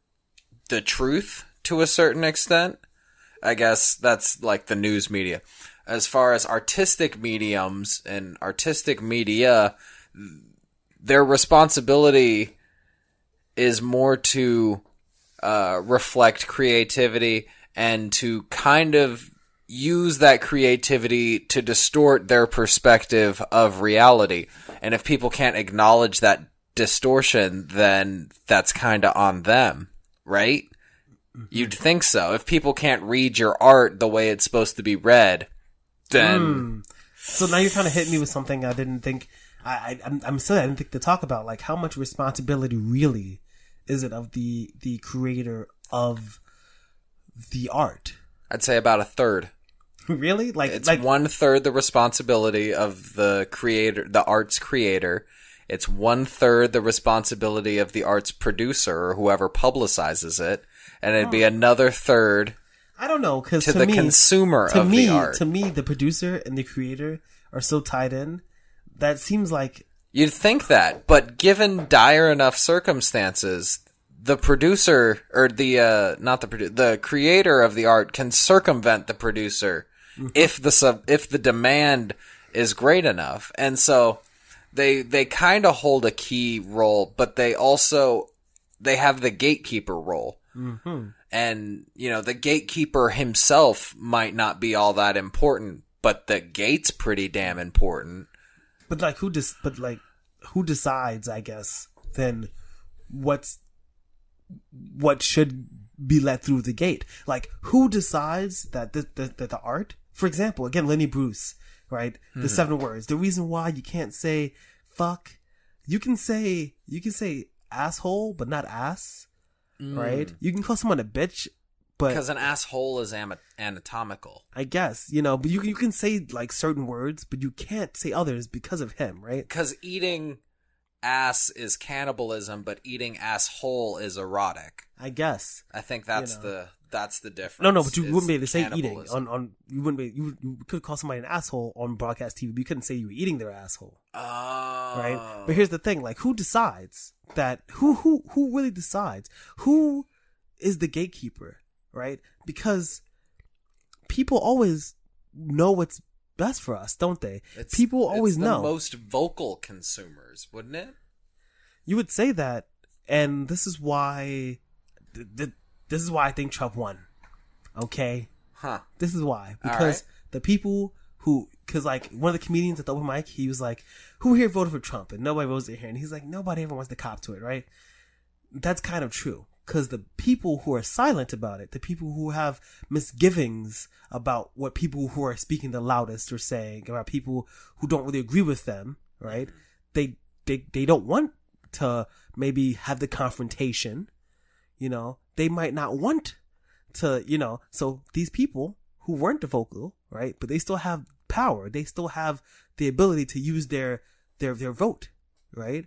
the truth to a certain extent. I guess that's like the news media. As far as artistic mediums and artistic media, their responsibility is more to uh, reflect creativity and to kind of use that creativity to distort their perspective of reality. And if people can't acknowledge that distortion, then that's kind of on them, right? Mm-hmm. You'd think so. If people can't read your art the way it's supposed to be read, then hmm. So now you're kind of hitting me with something I didn't think. I, I I'm, I'm still I didn't think to talk about like how much responsibility really is it of the the creator of the art? I'd say about a third. really, like It's like one third the responsibility of the creator, the art's creator. It's one third the responsibility of the art's producer or whoever publicizes it, and it'd be another third I don't know because to, to, the me, consumer to of me, the art. to me, the producer and the creator are so tied in. That seems like You'd think that, but given dire enough circumstances, the producer or the uh, not the produ- the creator of the art can circumvent the producer if the sub if the demand is great enough, and so they they kind of hold a key role, but they also they have the gatekeeper role. Mm-hmm. And, you know, the gatekeeper himself might not be all that important, but the gate's pretty damn important. But like who dis but like who decides, I guess, then what's what should be let through the gate. Like, who decides that the, the, that the art, for example, again, Lenny Bruce, right? The hmm. seven words. The reason why you can't say fuck, you can say, you can say asshole, but not ass, hmm. right? You can call someone a bitch, but Because an asshole is am- anatomical. I guess, you know, but you, can- you can say like certain words, but you can't say others because of him, right? Because eating ass is cannibalism, but eating asshole is erotic. I guess. I think that's know. the that's the difference. No, no, but you wouldn't be able to say eating on, on you wouldn't be you, you could call somebody an asshole on broadcast TV, but you couldn't say you were eating their asshole, Oh, right? But here's the thing: like, who decides that? Who who who really decides? Who is the gatekeeper, right? Because people always know what's best for us, don't they? It's- people always it's the know. most vocal consumers, wouldn't it? you would say that, and this is why. Th- th- this is why I think Trump won. Okay, Huh? This is why because right. the people who because like one of the comedians at the open mic, he was like, "Who here voted for Trump?" and nobody votes it here, and he's like, "Nobody ever wants to cop to it, right?" That's kind of true because the people who are silent about it, the people who have misgivings about what people who are speaking the loudest are saying about people who don't really agree with them, right? They they they don't want to maybe have the confrontation, you know. They might not want to, you know, so these people who weren't the vocal, right? But they still have power. They still have the ability to use their their their vote, right?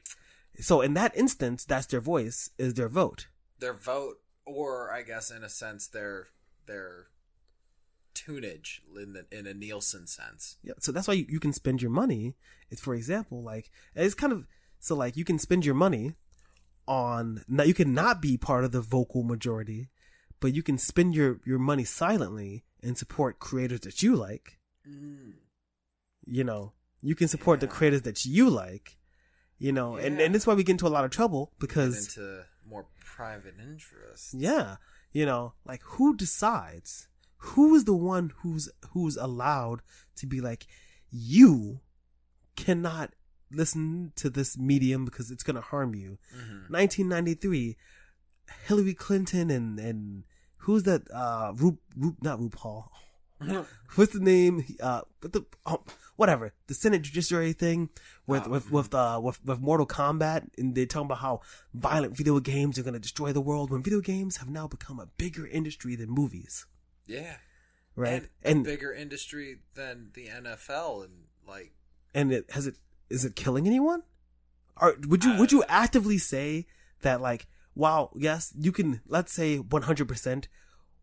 So in that instance, that's their voice is their vote. Their vote, or I guess in a sense, their their tunage in the, in a Nielsen sense. Yeah, so that's why you, you can spend your money. It's for example, like it's kind of so like you can spend your money on now you can not be part of the vocal majority, but you can spend your your money silently and support creators that you like. Mm. You know, you can support the creators that you like. You know, and Yeah. and that's why we get into a lot of trouble because into more private interests. yeah, you know, like who decides? Who is the one who's who's allowed to be like, you cannot listen to this medium because it's gonna harm you. Mhm. 1993, Hillary Clinton and and who's that? Uh, Ru, Ru, not RuPaul. What's the name? Uh, the oh, whatever the Senate Judiciary thing with Oh, with with uh with, with Mortal Kombat, and they're talking about how violent video games are gonna destroy the world when video games have now become a bigger industry than movies, Yeah, right? and, And a bigger industry than the NFL, and like and it has it is it killing anyone? Or would you would you actively say that like while yes you can let's say one hundred percent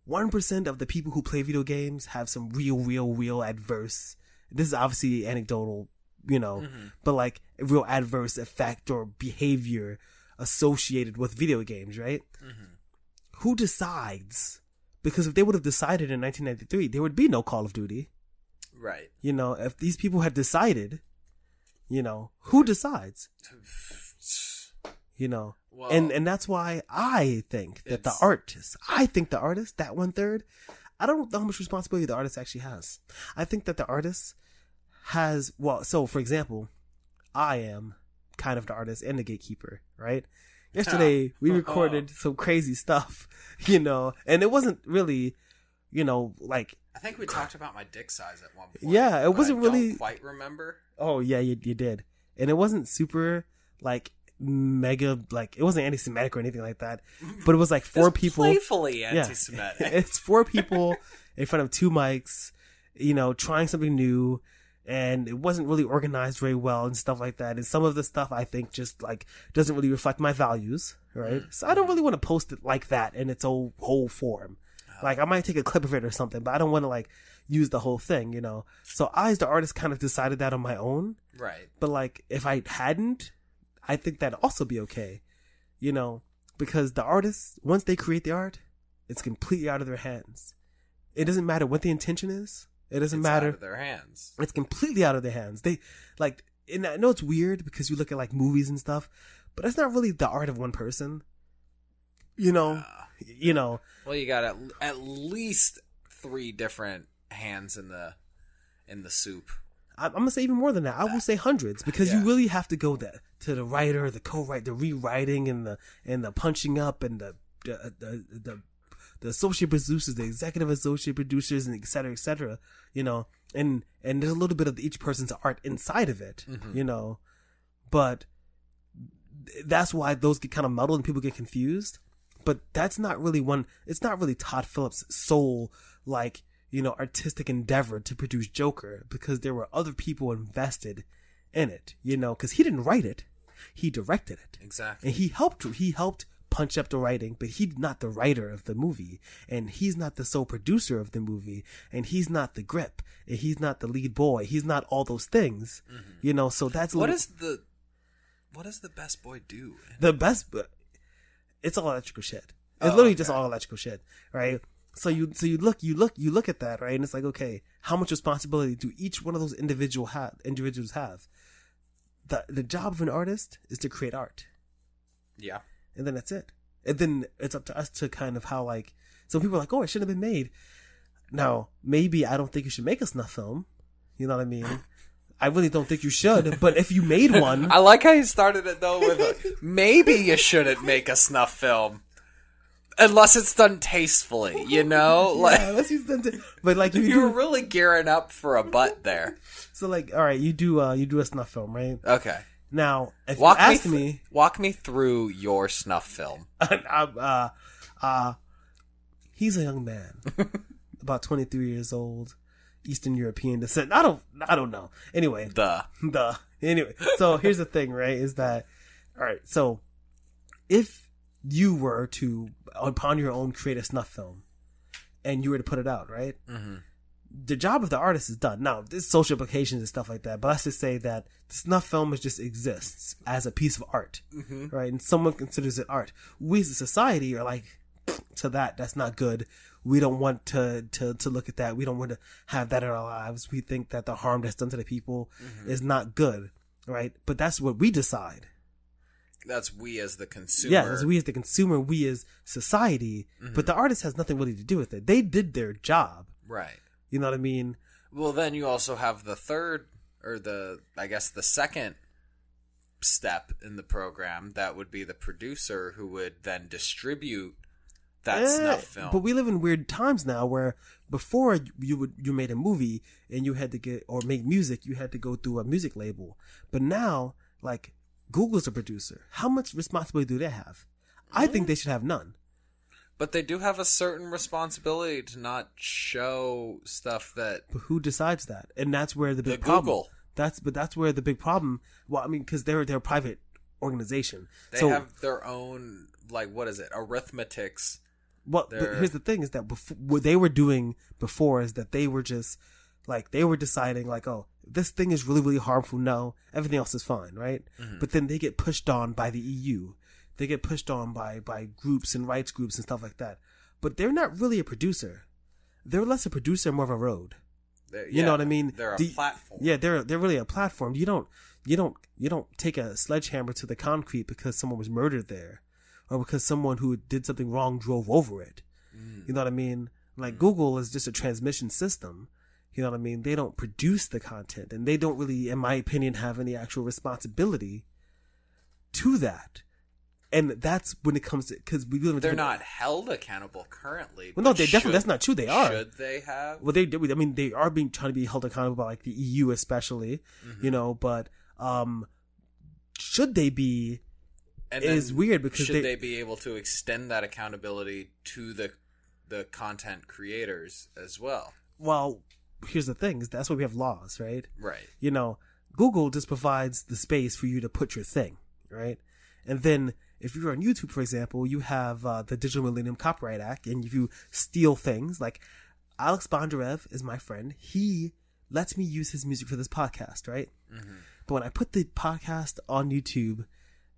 one percent of the people who play video games have some real real real adverse this is obviously anecdotal you know Mhm. but like a real adverse effect or behavior associated with video games right Mhm. who decides because if they would have decided in 1993 there would be no call of duty right. you know, if these people had decided, you know, who decides? You know, Well, and and that's why I think that the artist, I think the artist, that one third, I don't know how much responsibility the artist actually has. I think that the artist has, well, so for example, I am kind of the artist and the gatekeeper, right? Yesterday we recorded some crazy stuff, you know, and it wasn't really, you know, like I think we talked about my dick size at one point. Yeah, it wasn't I don't really- quite remember. Oh yeah, you you did, and it wasn't super like mega like it wasn't anti-Semitic or anything like that, but it was like four It's people. playfully anti-Semitic. it's four people in front of two mics, you know, trying something new, and it wasn't really organized very well and stuff like that. And some of the stuff I think just like doesn't really reflect my values, right? Mm. So I don't mm. really want to post it like that in its whole whole form. Like I might take a clip of it or something, but I don't want to like use the whole thing, you know. So I, as the artist, kind of decided that on my own. right. But like, if I hadn't, I think that'd also be okay, you know, because the artists, once they create the art, it's completely out of their hands. It doesn't matter what the intention is. It doesn't It's matter. out of their hands. It's completely out of their hands. They like, and I know it's weird because you look at like movies and stuff, but that's not really the art of one person. You know, Uh, you know, well, you got at, at least three different hands in the in the soup. I- I'm gonna say even more than that. I will say hundreds because you really have to go there to the writer, the co-write, the rewriting, and the and the punching up and the the the, the the associate producers, the executive associate producers, and et cetera, et cetera. You know, and and there's a little bit of each person's art inside of it. Mhm. You know, but that's why those get kind of muddled and people get confused. But that's not really one. It's not really Todd Phillips' sole like you know artistic endeavor to produce Joker because there were other people invested in it. You know, because he didn't write it, he directed it Exactly. and he helped he helped punch up the writing but he's not the writer of the movie and he's not the sole producer of the movie and he's not the grip and he's not the lead boy he's not all those things mm-hmm. you know so that's What little- is the what does the best boy do? the best it's all electrical shit it's Oh, literally just okay. all electrical shit right so you so you look you look you look at that right and it's like okay how much responsibility do each one of those individual have individuals have the the job of an artist is to create art Yeah. and then that's it. And then it's up to us to kind of how like some people are like, oh, it shouldn't have been made. Now, maybe I don't think you should make a snuff film. You know what I mean? I really don't think you should. But if you made one, I like how you started it though with a, maybe you shouldn't make a snuff film unless it's done tastefully, you know? Like yeah, let's use them but like you you were do, really gearing up for a butt there. so like all right, you do uh you do a snuff film, right? Okay. Now, if Walk you me, ask th- me, walk me through your snuff film. uh, uh, he's a young man, about twenty three years old, Eastern European descent. I don't, I don't know. Anyway, The the anyway. So here's the thing right is that all right so if you were to upon your own create a snuff film and you were to put it out right? Mhm. the job of the artist is done. Now there's social implications and stuff like that but let's just say that the snuff film is just exists as a piece of art right? And someone considers it art. We as a society are like to that. That's not good. We don't want to, to to look at that. We don't want to have that in our lives. We think that the harm that's done to the people mm-hmm. is not good right? But that's what we decide. That's we as the consumer. yeah as we as the consumer we as society. But mm-hmm. the artist has nothing really to do with it. They did their job. Right. you know what i mean? Well, then you also have the third, or the, I guess, the second step in the program. That would be the producer who would then distribute that Eh, snuff film. But we live in weird times now where before you would you made a movie and you had to get or make music, you had to go through a music label. But now, like Google's a producer. How much responsibility do they have? I think they should have none. But they do have a certain responsibility to not show stuff that But who decides that? And that's where the the big problem. Google. That's but that's where the big problem. Well, I mean, because they're they're a private organization. They so have their own like what is it? Arithmetics. The- here's the thing is that before, what they were doing before is that they were just like they were deciding like oh this thing is really really harmful no everything else is fine right? Mm-hmm. but then they get pushed on by the eu they get pushed on by by groups and rights groups and stuff like that. But they're not really a producer. They're less a producer more of a road. They're- you yeah, know what I mean? They're a The- platform. yeah they're they're really a platform. You don't you don't you don't take a sledgehammer to the concrete because someone was murdered there or because someone who did something wrong drove over it Mm. you know what i mean like google is just a transmission system you know what i mean they don't produce the content and they don't really in my opinion have any actual responsibility to that and that's when it comes to because we live They're not held accountable currently. well no they definitely that's not true they are Should they have? well, they, I mean, they are being trying to be held accountable by like the EU, especially, Mm-hmm. you know. But um, should they be? And is weird because should they- they, be able to extend that accountability to the the content creators as well? Well, here's the thing: is that's why we have laws, right? Right. You know, Google just provides the space for you to put your thing, right? And then if you're on YouTube, for example, you have uh, the Digital Millennium Copyright Act, and if you steal things, like Alex Bondarev is my friend, he lets me use his music for this podcast, right? But when I put the podcast on YouTube,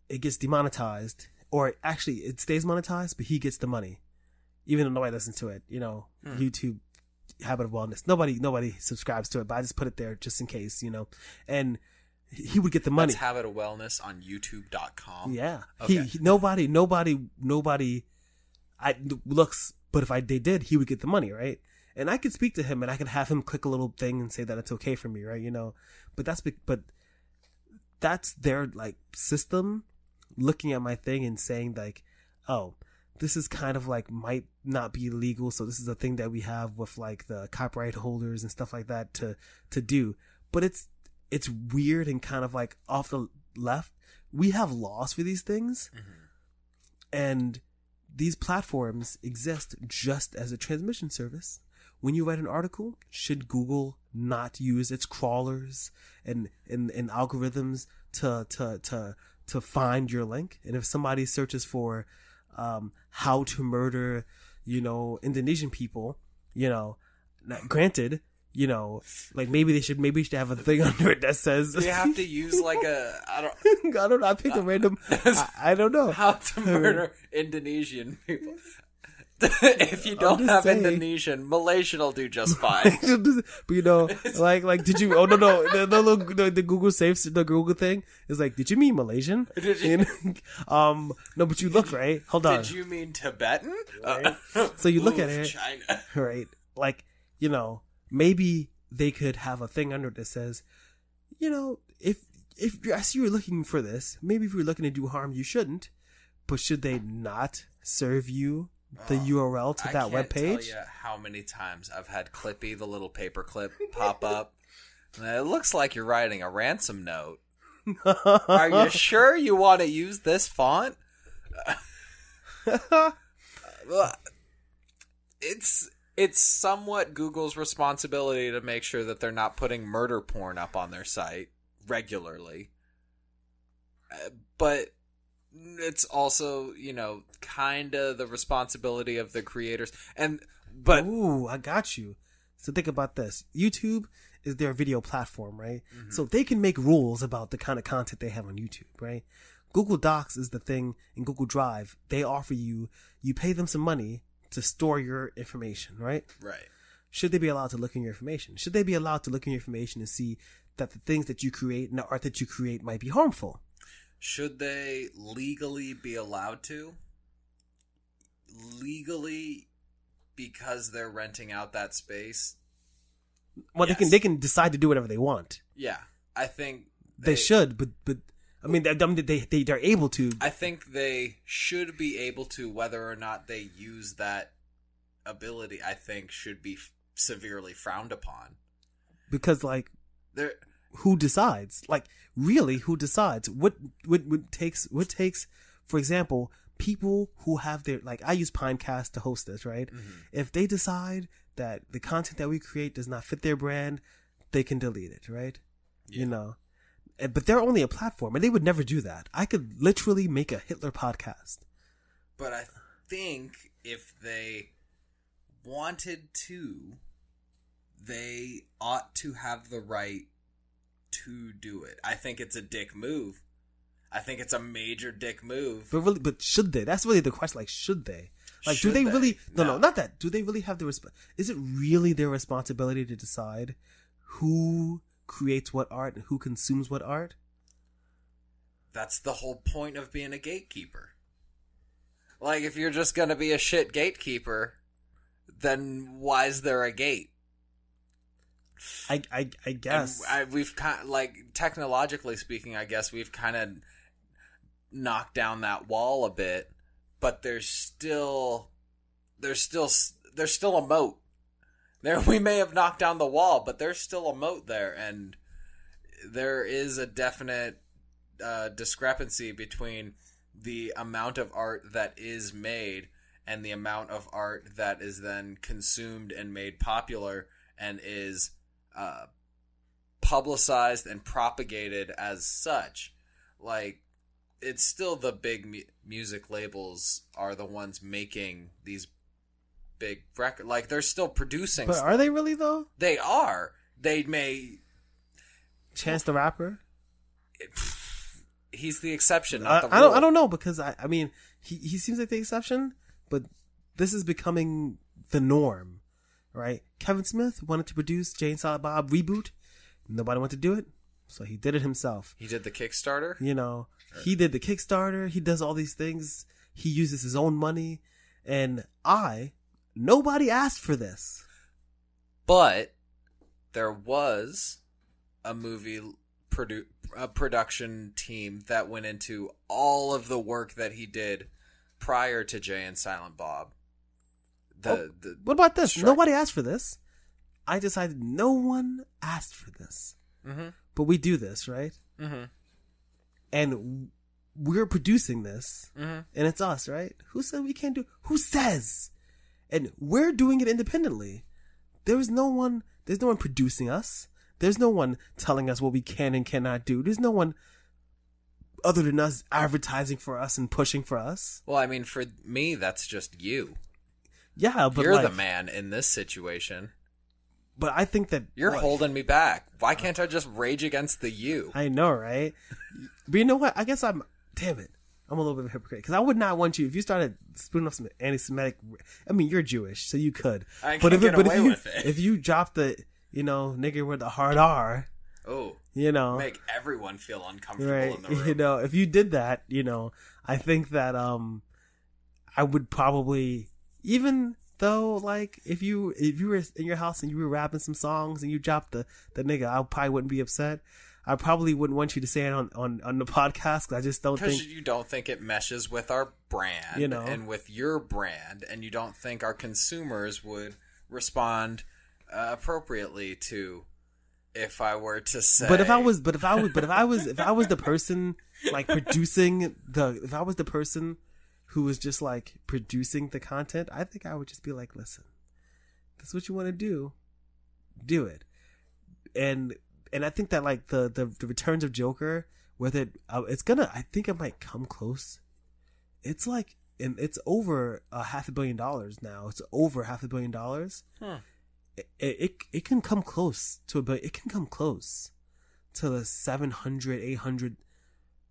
it gets demonetized, or actually it stays monetized, but he gets the money, even though nobody listens to it. You know, hmm. YouTube habit of wellness. Nobody, nobody subscribes to it, but I just put it there just in case, you know. And he would get the money. Let's have it a wellness on YouTube.com. Yeah. Okay. He, he nobody nobody nobody I looks but if I they did he would get the money, right? And I could speak to him and I could have him click a little thing and say that it's okay for me, right? You know. But that's be- but that's their like system looking at my thing and saying like, "Oh, this is kind of like might not be legal. So this is a thing that we have with like the copyright holders and stuff like that to to do. But it's it's weird and kind of like off the left. We have laws for these things, mm-hmm. and these platforms exist just as a transmission service. When you write an article, should Google not use its crawlers and, and, and algorithms to, to, to, to find your link? And if somebody searches for, um, how to murder, you know, Indonesian people, you know, now, granted, you know, like maybe they should, maybe should have a thing under it that says, you have to use like a I don't I don't know, I picked a random, I, I don't know. how to murder Indonesian people? if you don't have saying. Indonesian, Malaysian will do just fine. but you know, like, like, did you? Oh no, no, the, the, little- the, the Google safe, the Google thing is like, did you mean Malaysian? Did you- And, um, no, but you look right. Hold on, Did you mean Tibetan? Uh, So you look at it. China. right? Like, you know, maybe they could have a thing under it that says, you know, if if I see you're looking for this, maybe if you're looking to do harm, you shouldn't. But should they not serve you the URL to I that web page? How many times I've had Clippy, the little paper clip, pop up. And it looks like you're writing a ransom note. Are you sure you want to use this font? It's it's somewhat Google's responsibility to make sure that they're not putting murder porn up on their site regularly. Uh, But it's also, you know, kind of the responsibility of the creators. And but Ooh, I got you. So think about this. YouTube is their video platform, right? Mm-hmm. So they can make rules about the kind of content they have on YouTube, right? Google Docs is the thing in Google Drive. They offer you, you pay them some money to store your information, right? right. Should they be allowed to look in your information? Should they be allowed to look in your information and see that the things that you create and the art that you create might be harmful? Should they legally be allowed to? Legally because they're renting out that space? Well, they can they can decide to do whatever they want. Yeah. I think They, should, but but I mean, they they they they're able to. I think they should be able to, whether or not they use that ability. I think should be f- severely frowned upon. because like There, who decides like really who decides what what what takes what takes for example people who have their like i use pinecast to host this right? If they decide that the content that we create does not fit their brand they can delete it right? You know? Eh, but they're only a platform and they would never do that. I could literally make a hitler podcast. But I think if they wanted to, they ought to have the right to do it. I think it's a dick move. I think it's a major dick move. but really but should they that's really the question like should they like Should do they, they? really no, no No. not that do they really have the resp- is it really their responsibility to decide who creates what art and who consumes what art That's the whole point of being a gatekeeper. Like, if you're just gonna be a shit gatekeeper, then why is there a gate? I i, I guess I, we've kind like technologically speaking, I guess we've kind of knocked down that wall a bit, but there's still there's still there's still a moat. There we may have knocked down the wall, but there's still a moat there, and there is a definite uh, discrepancy between the amount of art that is made and the amount of art that is then consumed and made popular and is uh, publicized and propagated as such. Like, it's still the big mu- music labels are the ones making these big record. Like, they're still producing. but are they really though they are. They may. chance the rapper He's the exception, I, not the I don't i don't know because i i mean he he seems like the exception but this is becoming the norm right kevin smith wanted to produce jay and silent bob reboot nobody wanted to do it so he did it himself He did the Kickstarter. You know, he did the Kickstarter. He does all these things. He uses his own money. And I, nobody asked for this. But there was a movie produ- a production team that went into all of the work that he did prior to Jay and Silent Bob. The, Oh, the What about this? Nobody asked for this. I decided no one asked for this. Mhm. But we do this, right? Mhm. And we're producing this. Mhm. And it's us, right? Who said we can't do Who says? And we're doing it independently. There is no one there's no one producing us. There's no one telling us what we can and cannot do. There's no one other than us advertising for us and pushing for us. Well, I mean, for me, that's just you. Yeah, but You're like, the man in this situation. But I think that You're like, holding me back. Why can't I just rage against the you? I know, right? But you know what? I guess I'm. Damn it. I'm a little bit of a hypocrite because I would not want you if you started spooning off some anti-Semitic. I mean, you're Jewish, so you could. I but if, get but away if you with it. if you drop the you know nigger with the hard R, Oh, you know, make everyone feel uncomfortable right? in the room. You know, if you did that, you know, I think that um, I would probably even though like if you if you were in your house and you were rapping some songs and you dropped the the nigga, I probably wouldn't be upset. I probably wouldn't want you to say it on on, on the podcast 'cause I just don't Because think you don't think it meshes with our brand You know. and with your brand, and you don't think our consumers would respond uh, appropriately to if I were to say. But if I was, but if I was, but if I was, if I was the person like producing the, if I was the person who was just like producing the content, I think I would just be like, listen, that's what you want to do, do it. And and I think that like the the, the returns of Joker, whether it, uh, it's gonna, I think it might come close. It's like, and it's over a half a billion dollars now. It's over half a billion dollars Hmm. it, it it can come close to a billion. It can come close to the 700 800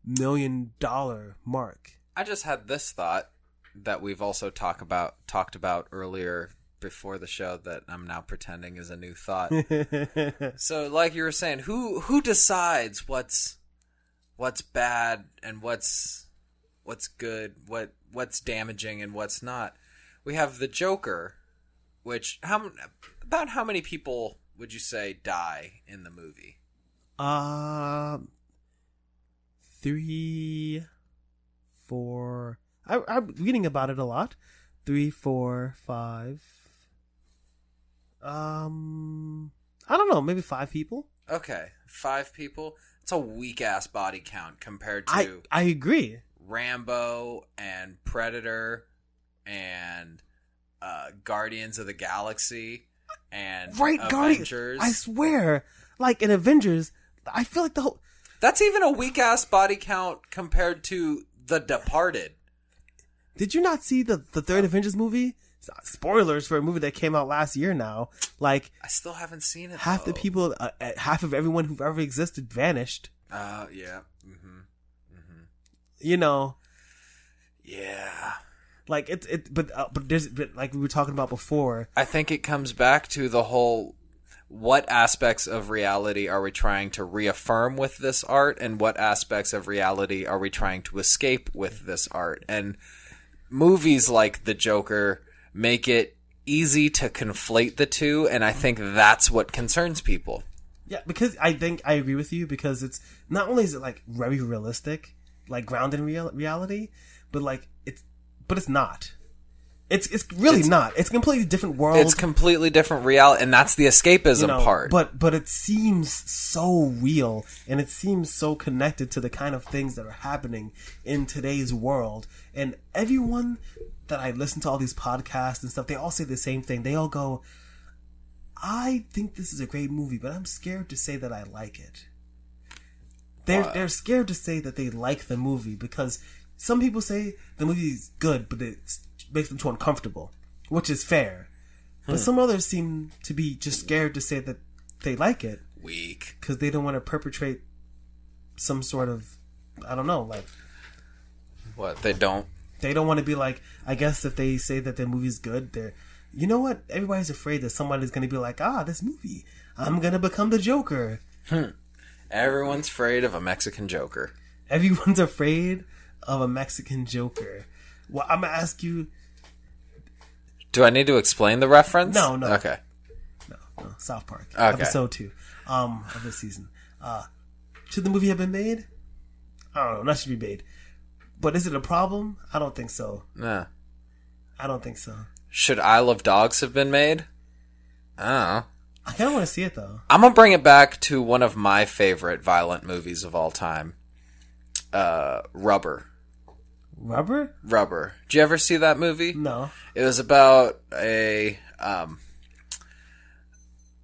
million dollar mark. I just had this thought that we've also talked about talked about earlier before the show that I'm now pretending is a new thought. so like you were saying, who who decides what's what's bad and what's what's good, what what's damaging and what's not? We have the Joker, which how about how many people would you say die in the movie? um, three, four. I, I'm reading about it a lot. Three, four, five. Um, I don't know. Maybe five people. Okay, five people. It's a weak ass body count compared to I I agree. Rambo and Predator and uh, Guardians of the Galaxy and Right, Avengers. Guardian. I swear, like in Avengers, I feel like the whole. That's even a weak ass body count compared to The Departed. Did you not see the the third Avengers movie? Spoilers for a movie that came out last year. Now, like I still haven't seen it. half the people, uh, uh, half of everyone who've ever existed vanished. Uh, yeah. hmm You know, Yeah. like it's it, but uh, but there's but like we were talking about before. I think it comes back to the whole what aspects of reality are we trying to reaffirm with this art and what aspects of reality are we trying to escape with this art and movies like the joker make it easy to conflate the two and i think that's what concerns people Yeah, because I think I agree with you because it's not only is it like very realistic, like grounded in real- reality, but like it's but it's not. It's it's really not. It's a completely different world. it's completely different reality and that's the escapism you know, part But but it seems so real and it seems so connected to the kind of things that are happening in today's world. And everyone that I listen to all these podcasts and stuff, they all say the same thing. They all go, I think this is a great movie, but I'm scared to say that I like it. They're they're scared to say that they like the movie because some people say the movie is good, but makes them too uncomfortable, which is fair. But some others seem to be just scared to say that they like it weak because they don't want to perpetrate some sort of, I don't know, like what they don't they don't want to be like. I guess if they say that the movie's good, they're, you know what? Everybody's afraid that somebody's going to be like, ah, this movie, I'm gonna become the Joker. everyone's afraid of a mexican joker Everyone's afraid of a Mexican Joker. Well, I'm gonna ask you. Do i need to explain the reference No, no. okay No, no, South Park, Okay. episode two, um, of this season. Uh, should the movie have been made? I don't know. Not should be made. But is it a problem? I don't think so. Nah. I don't think so. Should Isle of Dogs have been made? I don't know. I kind of want to see it though. I'm gonna bring it back to one of my favorite violent movies of all time. Uh, Rubber. Rubber? Rubber. Did you ever see that movie? No. It was about a um,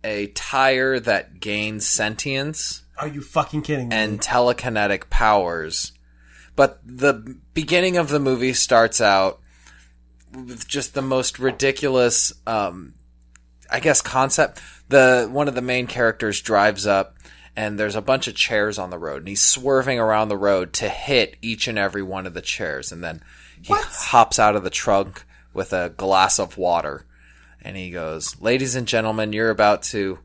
a tire that gains sentience Are you fucking kidding me? and telekinetic powers. But the beginning of the movie starts out with just the most ridiculous, um, I guess, concept. The one of the main characters drives up, and there's a bunch of chairs on the road, and he's swerving around the road to hit each and every one of the chairs, and then he What? hops out of the trunk with a glass of water, and he goes, "Ladies and gentlemen, you're about to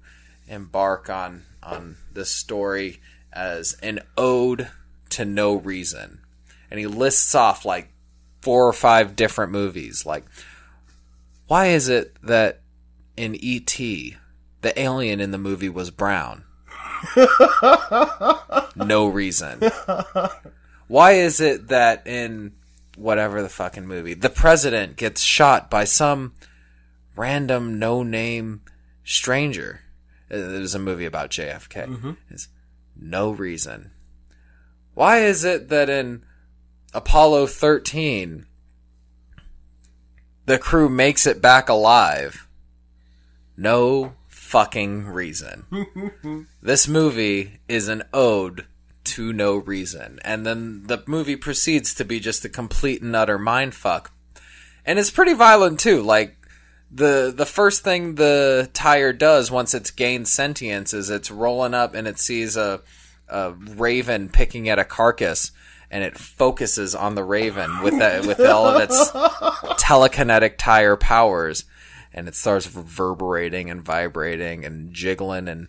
embark on on this story as an ode to no reason." And he lists off like four or five different movies. Like, why is it that in E.T., the alien in the movie was brown? no reason. Why is it that in whatever the fucking movie, the president gets shot by some random no name stranger? Uh, it was a movie about JFK. Mm-hmm. It's no reason. Why is it that in Apollo 13, the crew makes it back alive? No fucking reason. this movie is an ode to no reason. And then the movie proceeds to be just a complete and utter mindfuck. And it's pretty violent too. Like, the the first thing the tire does once it's gained sentience is it's rolling up and it sees a a raven picking at a carcass and it focuses on the raven with that with all of its telekinetic tire powers and it starts reverberating and vibrating and jiggling and,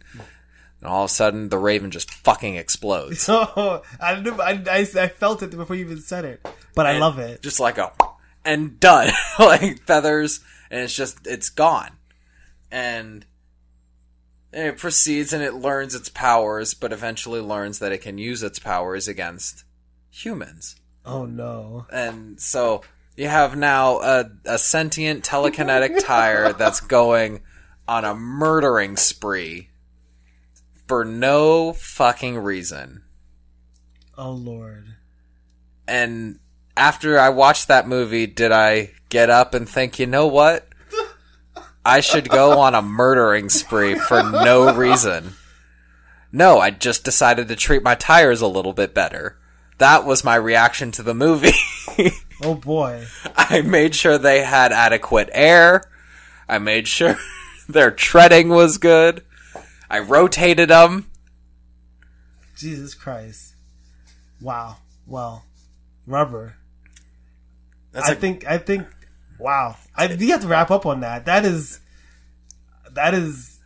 and all of a sudden the raven just fucking explodes Oh, I, knew, I, I, I felt it before you even said it, but I love it. just like a and done like feathers and it's just it's gone and it proceeds and it learns its powers but eventually learns that it can use its powers against humans Oh no. and so you have now a, a sentient telekinetic tire that's going on a murdering spree for no fucking reason Oh lord. and after I watched that movie, did I get up and think, you know what? I should go on a murdering spree for no reason. No, I just decided to treat my tires a little bit better. That was my reaction to the movie. Oh boy. I made sure they had adequate air. I made sure their treading was good. I rotated them. Jesus Christ. Wow. Well, rubber. That's I a- think. I think. Wow. I you have to wrap up on that. That is. That is.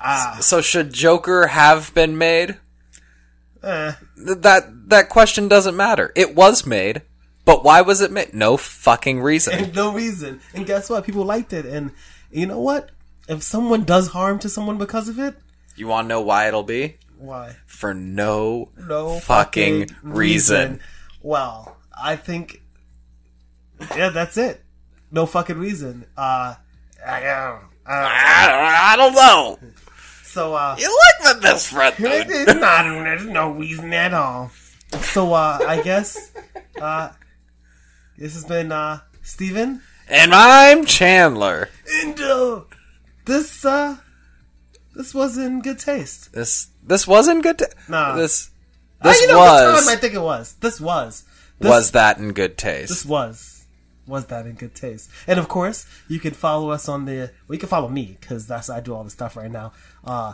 Ah. so should Joker have been made? Eh. That that question doesn't matter. It was made, but why was it made? No fucking reason. No reason. And guess what? People liked it. And you know what? If someone does harm to someone because of it, You want to know why it'll be? why? For no No fucking reason. Well, I think. Yeah, that's it. No fucking reason. Uh. I, uh, I, I don't know. so uh. You like my best friend. It's not. There's no reason at all. So uh, I guess uh, this has been uh, Steven. And I'm Chandler. And uh, this uh, this was in good taste. This this wasn't good. To, Nah. This Ah, this you know, was time I think it was. This was. This, was that in good taste? This was. Was that in good taste? And of course, you can follow us on the. Well, you can follow me because that's I do all the stuff right now. Uh,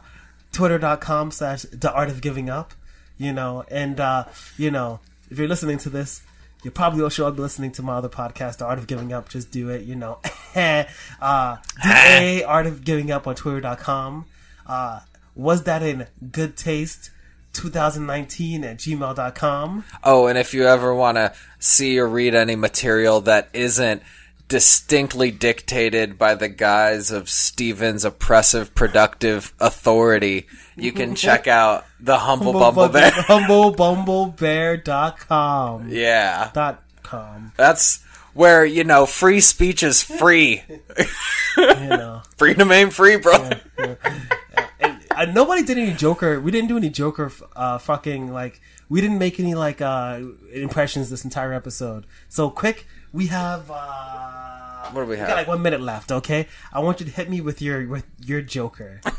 Twitter.com slash the art of giving up. You know, and uh, you know, if you're listening to this, you probably also be listening to my other podcast, The Art of Giving Up. Just do it, you know. uh, DA Art of Giving Up on Twitter.com. Uh, was that in good taste? 2019 at gmail.com. Oh, and if you ever want to see or read any material that isn't distinctly dictated by the guise of Steven's oppressive productive authority, you can check out the Humble Bumble Bear. HumbleBumbleBear.com. Yeah. Dot com. That's where, you know, free speech is free. You know. Freedom ain't free, bro. And uh, nobody did any Joker. We didn't do any Joker. Uh, fucking like we didn't make any like uh impressions this entire episode. So quick, we have. uh What do we have? got like one minute left. Okay, I want you to hit me with your with your Joker.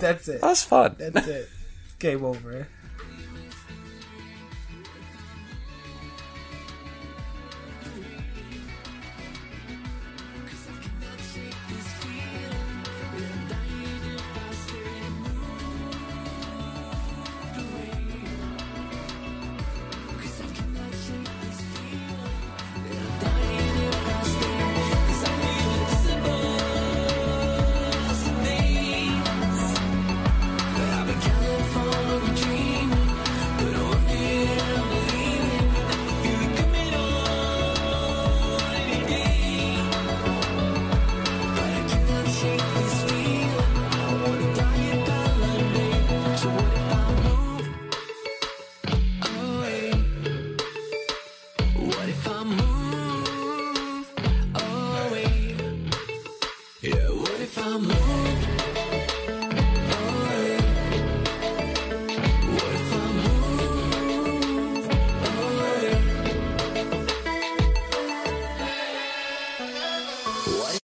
That's it. That's fun. That's it. Game over.